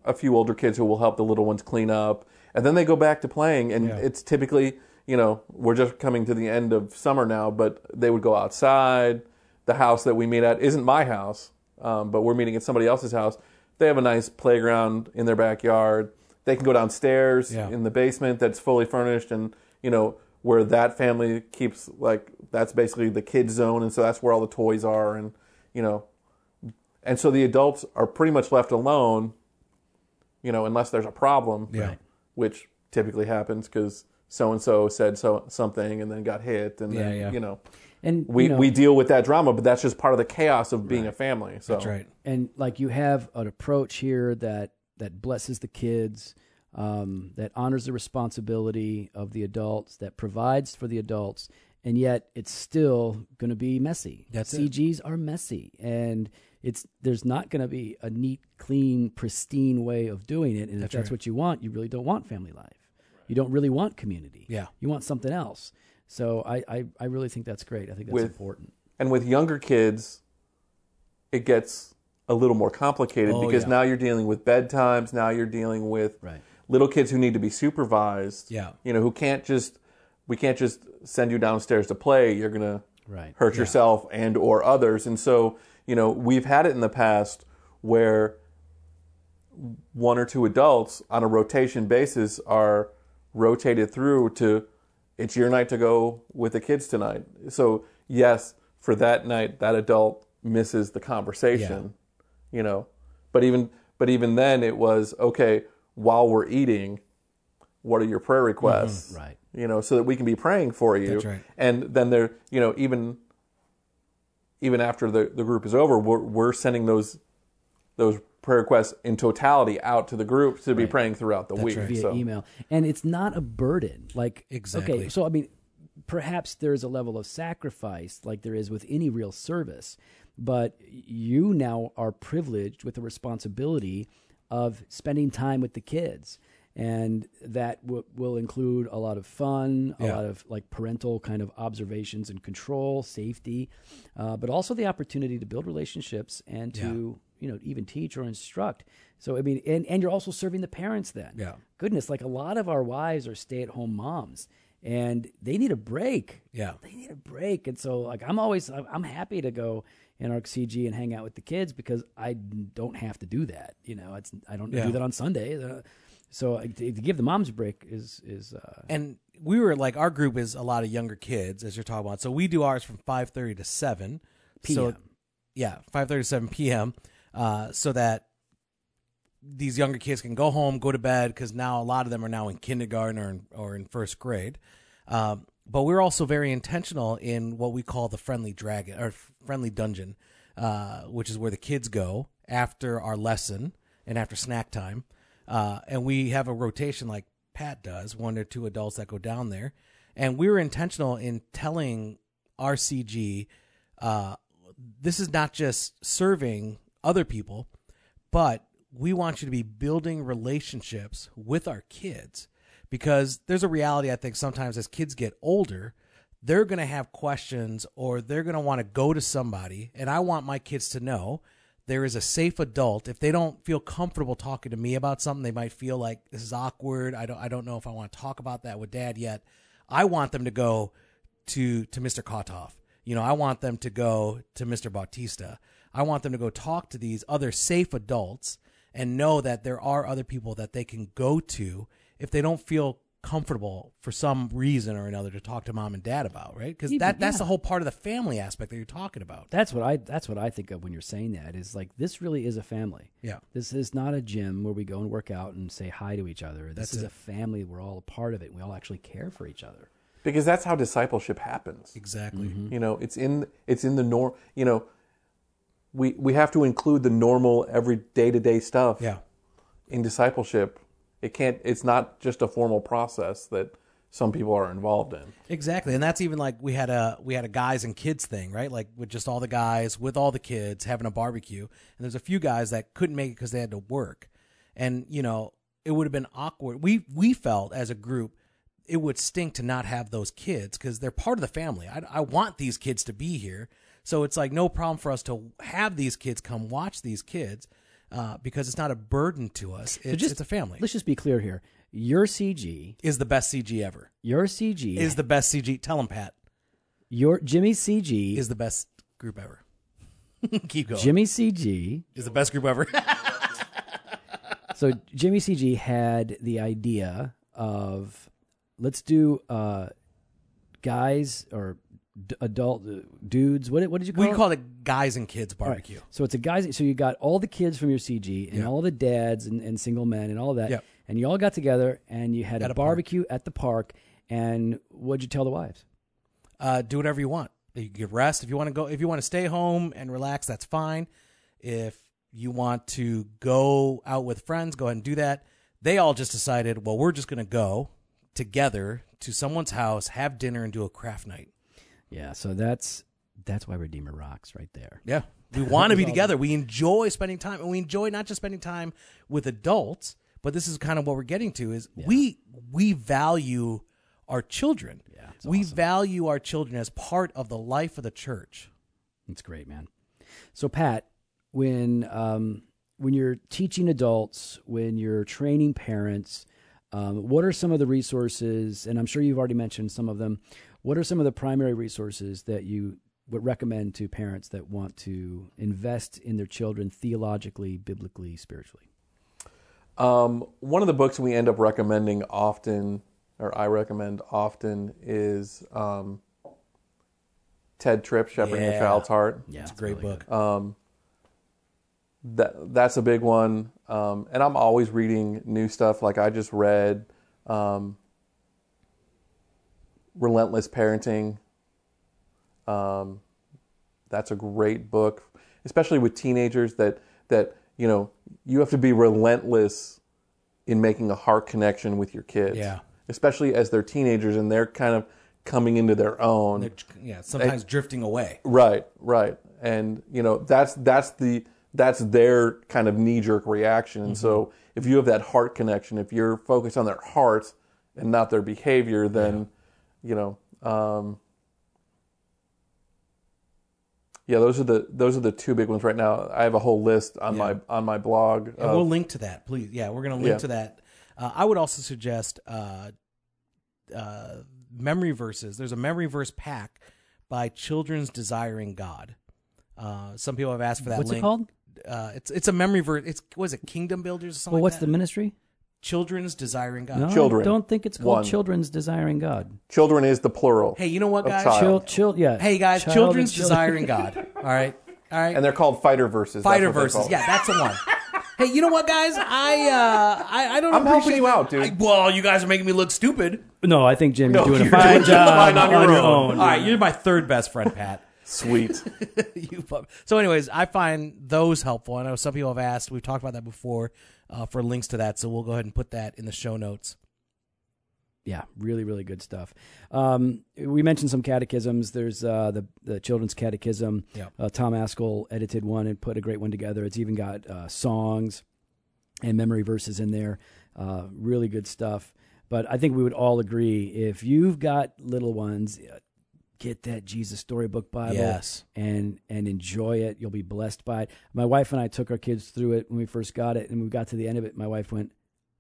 [SPEAKER 3] a few older kids who will help the little ones clean up, and then they go back to playing. And
[SPEAKER 1] Yeah.
[SPEAKER 3] it's typically you know we're just coming to the end of summer now, but they would go outside. The house that we meet at isn't my house, um, but we're meeting at somebody else's house. They have a nice playground in their backyard. They can go downstairs
[SPEAKER 1] Yeah.
[SPEAKER 3] in the basement that's fully furnished, and you know where that family keeps like that's basically the kids zone, and so that's where all the toys are, and you know, and so the adults are pretty much left alone, you know, unless there's a problem,
[SPEAKER 1] Yeah. Right.
[SPEAKER 3] which typically happens because so and so said so something and then got hit, and then
[SPEAKER 1] Yeah, yeah.
[SPEAKER 3] you know
[SPEAKER 2] And
[SPEAKER 3] we
[SPEAKER 2] you know,
[SPEAKER 3] we deal with that drama, but that's just part of the chaos of being a family. So
[SPEAKER 1] That's right.
[SPEAKER 2] and like you have an approach here that that blesses the kids um, that honors the responsibility of the adults that provides for the adults and yet it's still going to be messy
[SPEAKER 1] That's it.
[SPEAKER 2] cgs are messy and it's there's not going to be a neat clean pristine way of doing it and if that's
[SPEAKER 1] right.
[SPEAKER 2] what you want you really don't want family life you don't really want community
[SPEAKER 1] Yeah.
[SPEAKER 2] you want something else so i i, I really think that's great i think that's
[SPEAKER 3] With-
[SPEAKER 2] important
[SPEAKER 3] And with younger kids, it gets a little more complicated
[SPEAKER 1] Oh,
[SPEAKER 3] because
[SPEAKER 1] yeah.
[SPEAKER 3] now you're dealing with bedtimes. Now you're dealing with
[SPEAKER 2] Right.
[SPEAKER 3] little kids who need to be supervised.
[SPEAKER 1] Yeah.
[SPEAKER 3] You know, who can't just we can't just send you downstairs to play. You're gonna
[SPEAKER 2] Right.
[SPEAKER 3] hurt yourself and or others. And so, you know, we've had it in the past where one or two adults on a rotation basis are rotated through to it's your night to go with the kids tonight. So yes, for that night, that adult misses the conversation, you know. But even but even then, it was okay while we're eating. What are your prayer mm-hmm. requests?
[SPEAKER 2] Right.
[SPEAKER 3] You know, so that we can be praying for you.
[SPEAKER 1] That's right.
[SPEAKER 3] And then there, you know, even even after the, the group is over, we're, we're sending those those prayer requests in totality out to the group to be praying throughout the week.
[SPEAKER 1] right.
[SPEAKER 2] via
[SPEAKER 3] So
[SPEAKER 2] email, and it's not a burden. Like
[SPEAKER 1] Exactly.
[SPEAKER 2] Okay, so I mean, perhaps there's a level of sacrifice, like there is with any real service, but you now are privileged with the responsibility of spending time with the kids. And that w- will include a lot of fun, a
[SPEAKER 1] Yeah.
[SPEAKER 2] lot of like parental kind of observations and control, safety, uh, but also the opportunity to build relationships and to you know even teach or instruct. So I mean, and and you're also serving the parents then
[SPEAKER 1] Yeah.
[SPEAKER 2] goodness, like a lot of our wives are stay at home moms and they need a break.
[SPEAKER 1] Yeah.
[SPEAKER 2] They need a break. And so like I'm always I'm happy to go in our CG and hang out with the kids because I don't have to do that. You know, it's I don't
[SPEAKER 1] Yeah.
[SPEAKER 2] do that on Sunday. Uh, So to, to give the moms a break is is uh,
[SPEAKER 1] and we were like our group is a lot of younger kids as you're talking about so we do ours from 5.30 to 7 so
[SPEAKER 2] PM.
[SPEAKER 1] yeah 5.30 to 7 p.m uh, so that these younger kids can go home go to bed because now a lot of them are now in kindergarten or in, or in first grade um, but we're also very intentional in what we call the friendly dragon or friendly dungeon uh, which is where the kids go after our lesson and after snack time uh, and we have a rotation like Pat does, one or two adults that go down there. And we were intentional in telling RCG, uh, this is not just serving other people, but we want you to be building relationships with our kids because there's a reality, I think, sometimes as kids get older, they're going to have questions or they're going to want to go to somebody. And I want my kids to know there is a safe adult. If they don't feel comfortable talking to me about something, they might feel like this is awkward. I don't I don't know if I want to talk about that with dad yet. I want them to go to to Mr. Kotoff. You know, I want them to go to Mr. Bautista. I want them to go talk to these other safe adults and know that there are other people that they can go to if they don't feel comfortable for some reason or another to talk to mom and dad about, right? Because
[SPEAKER 2] Even-
[SPEAKER 1] that that's
[SPEAKER 2] yeah.
[SPEAKER 1] the whole part of the family aspect that you're talking about.
[SPEAKER 2] that's what I that's what I think of when you're saying that is like this really is a family.
[SPEAKER 1] Yeah.
[SPEAKER 2] This is not a gym where we go and work out and say hi to each other. This
[SPEAKER 1] That's
[SPEAKER 2] is
[SPEAKER 1] it.
[SPEAKER 2] a family. We're all a part of it. We all actually care for each other.
[SPEAKER 3] because that's how discipleship happens.
[SPEAKER 1] Exactly. Mm-hmm.
[SPEAKER 3] You know, it's in it's in the norm. You know, we we have to include the normal every day to day stuff.
[SPEAKER 1] Yeah.
[SPEAKER 3] In discipleship, it can't. It's not just a formal process that some people are involved in.
[SPEAKER 1] Exactly, and that's even like we had a we had a guys and kids thing, right? Like with just all the guys with all the kids having a barbecue, and there's a few guys that couldn't make it because they had to work, and you know it would have been awkward. We we felt as a group it would stink to not have those kids because they're part of the family. I, I want these kids to be here, so it's like no problem for us to have these kids come watch these kids uh, because it's not a burden to us. It's,
[SPEAKER 2] just-
[SPEAKER 1] it's a family.
[SPEAKER 2] Let's just be clear here. Your CG,
[SPEAKER 1] Is the best CG ever?
[SPEAKER 2] your CG,
[SPEAKER 1] Is the best CG? Tell them, Pat.
[SPEAKER 2] your Jimmy CG
[SPEAKER 1] is the best group ever. Keep going.
[SPEAKER 2] Jimmy CG.
[SPEAKER 1] is the best group ever.
[SPEAKER 2] So Jimmy CG had the idea of let's do uh, guys or d- adult uh, dudes. What did- what did you call
[SPEAKER 1] we
[SPEAKER 2] it?
[SPEAKER 1] call it guys and kids
[SPEAKER 2] All right.
[SPEAKER 1] barbecue.
[SPEAKER 2] So it's a guys. So you got all the kids from your CG and
[SPEAKER 1] Yeah.
[SPEAKER 2] all the dads and, and single men and all that.
[SPEAKER 1] Yep.
[SPEAKER 2] And you all got together and you had a,
[SPEAKER 1] a park.
[SPEAKER 2] barbecue at the park. And what'd you tell the wives?
[SPEAKER 1] Uh, do whatever you want. You can rest if you want to go. If you want to stay home and relax, that's fine. If you want to go out with friends, go ahead and do that. They all just decided, well, we're just going to go together to someone's house, have dinner, and do a craft night.
[SPEAKER 2] Yeah. So that's that's why Redeemer rocks right there.
[SPEAKER 1] Yeah. We want to be together. We enjoy spending time and we enjoy not just spending time with adults, but this is kind of what we're getting to is we we value our children.
[SPEAKER 2] Yeah,
[SPEAKER 1] we value our children as part of the life of the church.
[SPEAKER 2] It's great, man. So Pat, when um, when you're teaching adults, when you're training parents, um, what are some of the resources? And I'm sure you've already mentioned some of them. What are some of the primary resources that you would recommend to parents that want to invest in their children theologically, biblically, spiritually?
[SPEAKER 3] Um, one of the books we end up recommending often or I recommend often is um, Ted Tripp, Shepherding a
[SPEAKER 1] Yeah.
[SPEAKER 3] Child's Heart.
[SPEAKER 2] Yeah,
[SPEAKER 1] It's a great
[SPEAKER 2] really
[SPEAKER 1] book.
[SPEAKER 2] good.
[SPEAKER 3] That that's a big one. Um, and I'm always reading new stuff. Like I just read um, Relentless Parenting. Um, that's a great book, especially with teenagers. That that you know you have to be relentless in making a heart connection with your kids.
[SPEAKER 1] Yeah.
[SPEAKER 3] Especially as they're teenagers and they're kind of coming into their own.
[SPEAKER 1] They're, yeah, sometimes drifting away.
[SPEAKER 3] Right, right. And you know, that's that's the that's their kind of knee jerk reaction. And so if you have that heart connection, if you're focused on their heart and not their behavior, then you know, um, yeah, those are the those are the two big ones right now. I have a whole list on my on my blog.
[SPEAKER 1] And
[SPEAKER 3] of-
[SPEAKER 1] we'll link to that, please. Yeah, we're going to link
[SPEAKER 3] Yeah.
[SPEAKER 1] to that. Uh, I would also suggest uh, uh, memory verses. There's a memory verse pack by Children's Desiring God. Uh, some people have asked for that
[SPEAKER 2] What's
[SPEAKER 1] link.
[SPEAKER 2] it called?
[SPEAKER 1] Uh, it's it's a memory verse. It's was it Kingdom Builders or something?
[SPEAKER 2] Well,
[SPEAKER 1] like
[SPEAKER 2] what's
[SPEAKER 1] that?
[SPEAKER 2] the ministry?
[SPEAKER 1] Children's Desiring God?
[SPEAKER 2] No,
[SPEAKER 3] Children.
[SPEAKER 2] I don't think it's called
[SPEAKER 3] One.
[SPEAKER 2] Children's Desiring God.
[SPEAKER 3] children is the plural,
[SPEAKER 1] Hey, you know what,
[SPEAKER 3] Of
[SPEAKER 1] guys?
[SPEAKER 3] child.
[SPEAKER 2] Chill, chill, yeah.
[SPEAKER 1] Hey, guys,
[SPEAKER 2] Child
[SPEAKER 1] Children's
[SPEAKER 2] and children.
[SPEAKER 1] Desiring God. All right, all right.
[SPEAKER 3] and they're called fighter verses. That's
[SPEAKER 1] Fighter
[SPEAKER 3] what they're
[SPEAKER 1] verses.
[SPEAKER 3] called.
[SPEAKER 1] Yeah, that's the one. hey, you know what, guys? I uh, I, I don't.
[SPEAKER 3] I'm helping
[SPEAKER 1] appreciate-
[SPEAKER 3] you out, dude.
[SPEAKER 1] I- well, you guys are making me look stupid.
[SPEAKER 2] No, I think Jim, you're
[SPEAKER 3] No,
[SPEAKER 2] doing a
[SPEAKER 3] you're
[SPEAKER 2] fine
[SPEAKER 3] doing
[SPEAKER 2] job
[SPEAKER 3] fine on your own.
[SPEAKER 1] All right, you're my third best friend, Pat.
[SPEAKER 3] Sweet.
[SPEAKER 1] you pup. So, anyways, I find those helpful. I know some people have asked. We've talked about that before uh, for links to that. So we'll go ahead and put that in the show notes.
[SPEAKER 2] Yeah, really, really good stuff. Um, we mentioned some catechisms. There's uh, the the children's catechism.
[SPEAKER 1] Yeah.
[SPEAKER 2] Uh, Tom Ascol edited one and put a great one together. It's even got uh, songs and memory verses in there. Uh, really good stuff. But I think we would all agree if you've got little ones, uh, get that Jesus Storybook Bible
[SPEAKER 1] Yes.
[SPEAKER 2] and and enjoy it. You'll be blessed by it. My wife and I took our kids through it when we first got it, and we got to the end of it. My wife went,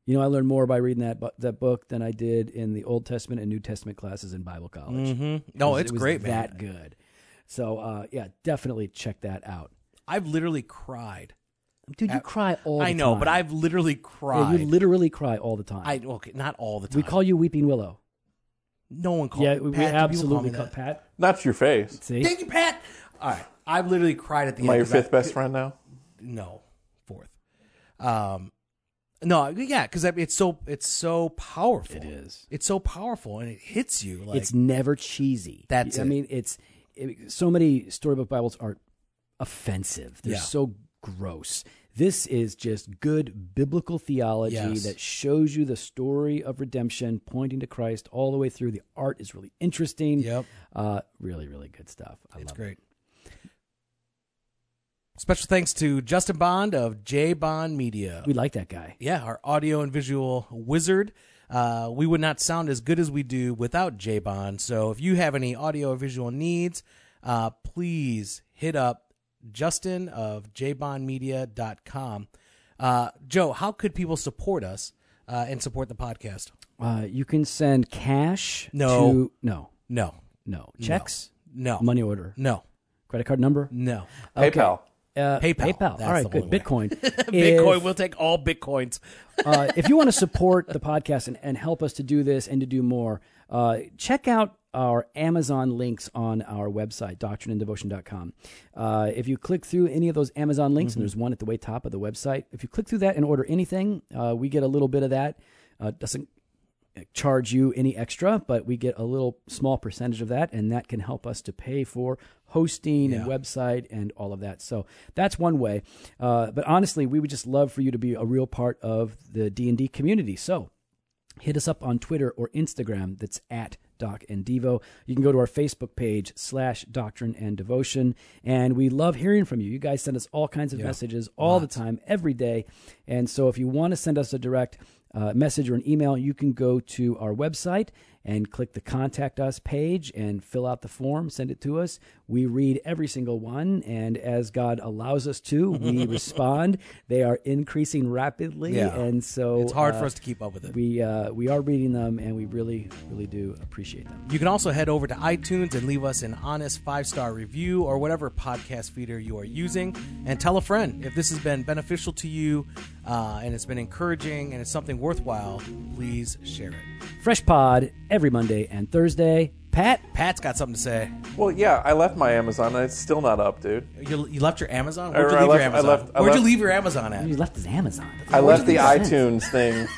[SPEAKER 2] "You know, I learned more by reading that bu- that book than I did in the Old Testament and New Testament classes in Bible college."
[SPEAKER 1] Mm-hmm. No,
[SPEAKER 2] It
[SPEAKER 1] it's
[SPEAKER 2] was
[SPEAKER 1] great, man.
[SPEAKER 2] That good. So uh, yeah, definitely check that out,
[SPEAKER 1] I've literally cried.
[SPEAKER 2] dude. You cry all. The time.
[SPEAKER 1] I know,
[SPEAKER 2] time.
[SPEAKER 1] but I've literally
[SPEAKER 2] yeah,
[SPEAKER 1] cried.
[SPEAKER 2] you literally cry all the time.
[SPEAKER 1] I okay, not all the time.
[SPEAKER 2] we call you Weeping Willow.
[SPEAKER 1] No one called.
[SPEAKER 2] yeah, we, we
[SPEAKER 1] Pat, do people call
[SPEAKER 2] absolutely
[SPEAKER 1] me
[SPEAKER 2] call
[SPEAKER 1] that?
[SPEAKER 2] Pat.
[SPEAKER 3] That's your face.
[SPEAKER 2] See,
[SPEAKER 1] Thank you, Pat. All right, I've literally cried at the
[SPEAKER 3] Am I
[SPEAKER 1] end.
[SPEAKER 3] your
[SPEAKER 1] 'cause I-
[SPEAKER 3] fifth best friend now?
[SPEAKER 1] no fourth um no yeah because it's so it's so powerful
[SPEAKER 2] It is.
[SPEAKER 1] it's so powerful and it hits you like
[SPEAKER 2] it's never cheesy.
[SPEAKER 1] That's
[SPEAKER 2] I
[SPEAKER 1] it.
[SPEAKER 2] mean, it's it, so many storybook Bibles are offensive. They're
[SPEAKER 1] Yeah.
[SPEAKER 2] so gross. This is just good biblical theology
[SPEAKER 1] Yes.
[SPEAKER 2] that shows you the story of redemption, pointing to Christ all the way through. The art is really interesting.
[SPEAKER 1] Yep.
[SPEAKER 2] Uh, really, really good stuff. I
[SPEAKER 1] it's great special thanks to justin bond of j bond media
[SPEAKER 2] We like that guy.
[SPEAKER 1] yeah our audio and visual wizard uh, we would not sound as good as we do without j bond so if you have any audio or visual needs uh, please hit up justin of jbondmedia.com uh, joe how could people support us uh, and support the podcast
[SPEAKER 2] Uh, you can send cash.
[SPEAKER 1] No.
[SPEAKER 2] To, no.
[SPEAKER 1] no
[SPEAKER 2] No. Checks.
[SPEAKER 1] no
[SPEAKER 2] Money order.
[SPEAKER 1] no
[SPEAKER 2] Credit card number.
[SPEAKER 1] no
[SPEAKER 3] PayPal.
[SPEAKER 2] Uh,
[SPEAKER 1] PayPal.
[SPEAKER 2] PayPal.
[SPEAKER 1] That's
[SPEAKER 2] All right.
[SPEAKER 1] the
[SPEAKER 2] Good.
[SPEAKER 1] only way.
[SPEAKER 2] Bitcoin.
[SPEAKER 1] bitcoin
[SPEAKER 2] If-
[SPEAKER 1] we'll take all bitcoins
[SPEAKER 2] uh, if you want to support the podcast and, and help us to do this and to do more, uh, check out our Amazon links on our website, doctrineanddevotion.com. Uh, if you click through any of those Amazon links, and there's one at the way top of the website, if you click through that and order anything, uh, we get a little bit of that. Uh, doesn't charge you any extra, but we get a little small percentage of that, and that can help us to pay for hosting and website and all of that. So that's one way. Uh, but honestly, we would just love for you to be a real part of the D and D community. So hit us up on Twitter or Instagram. That's at Doc and Devo. You can go to our Facebook page slash Doctrine and Devotion, and we love hearing from you. You guys send us all kinds of messages all the time, every day. And so, if you want to send us a direct uh, message or an email, you can go to our website and click the contact us page and fill out the form, send it to us. We read every single one, and as God allows us to, we respond. They are increasing rapidly,
[SPEAKER 1] Yeah.
[SPEAKER 2] and so
[SPEAKER 1] it's hard
[SPEAKER 2] uh,
[SPEAKER 1] for us to keep up with it
[SPEAKER 2] we uh, we are reading them, and we really really do appreciate them.
[SPEAKER 1] You can also head over to iTunes and leave us an honest five star review or whatever podcast feeder you are using. And tell a friend if this has been beneficial to you uh, and it's been encouraging and it's something worthwhile, please share it.
[SPEAKER 2] Fresh Pod every Monday and Thursday. Pat,
[SPEAKER 1] Pat's got something to say.
[SPEAKER 3] Well, yeah, I left my Amazon and it's still not up, dude.
[SPEAKER 1] You, you left your Amazon?
[SPEAKER 3] I-
[SPEAKER 1] Where'd you
[SPEAKER 3] I
[SPEAKER 1] leave your
[SPEAKER 3] left- I
[SPEAKER 1] Amazon?
[SPEAKER 3] left- I
[SPEAKER 1] Where'd you
[SPEAKER 3] left-
[SPEAKER 1] leave your Amazon at?
[SPEAKER 2] you left his Amazon.
[SPEAKER 3] I left the
[SPEAKER 2] sense.
[SPEAKER 3] iTunes thing.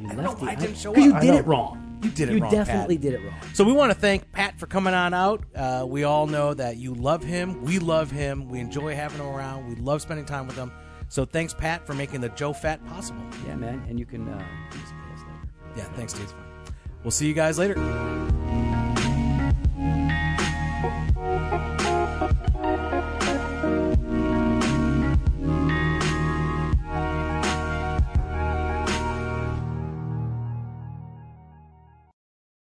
[SPEAKER 2] You
[SPEAKER 1] know
[SPEAKER 2] left the
[SPEAKER 1] why it didn't show
[SPEAKER 2] Because you.
[SPEAKER 1] I
[SPEAKER 2] did it wrong.
[SPEAKER 1] You did it wrong,
[SPEAKER 2] You
[SPEAKER 1] wrong,
[SPEAKER 2] definitely
[SPEAKER 1] Pat.
[SPEAKER 2] did it wrong.
[SPEAKER 1] So we want to thank Pat for coming on out. Uh, we all know that you love him. We love him. We enjoy having him around. We love spending time with him. So thanks, Pat, for making the Joe Fat possible.
[SPEAKER 2] Yeah, man. And you can uh, use this later.
[SPEAKER 1] Yeah, thanks, dude. We'll see you guys later.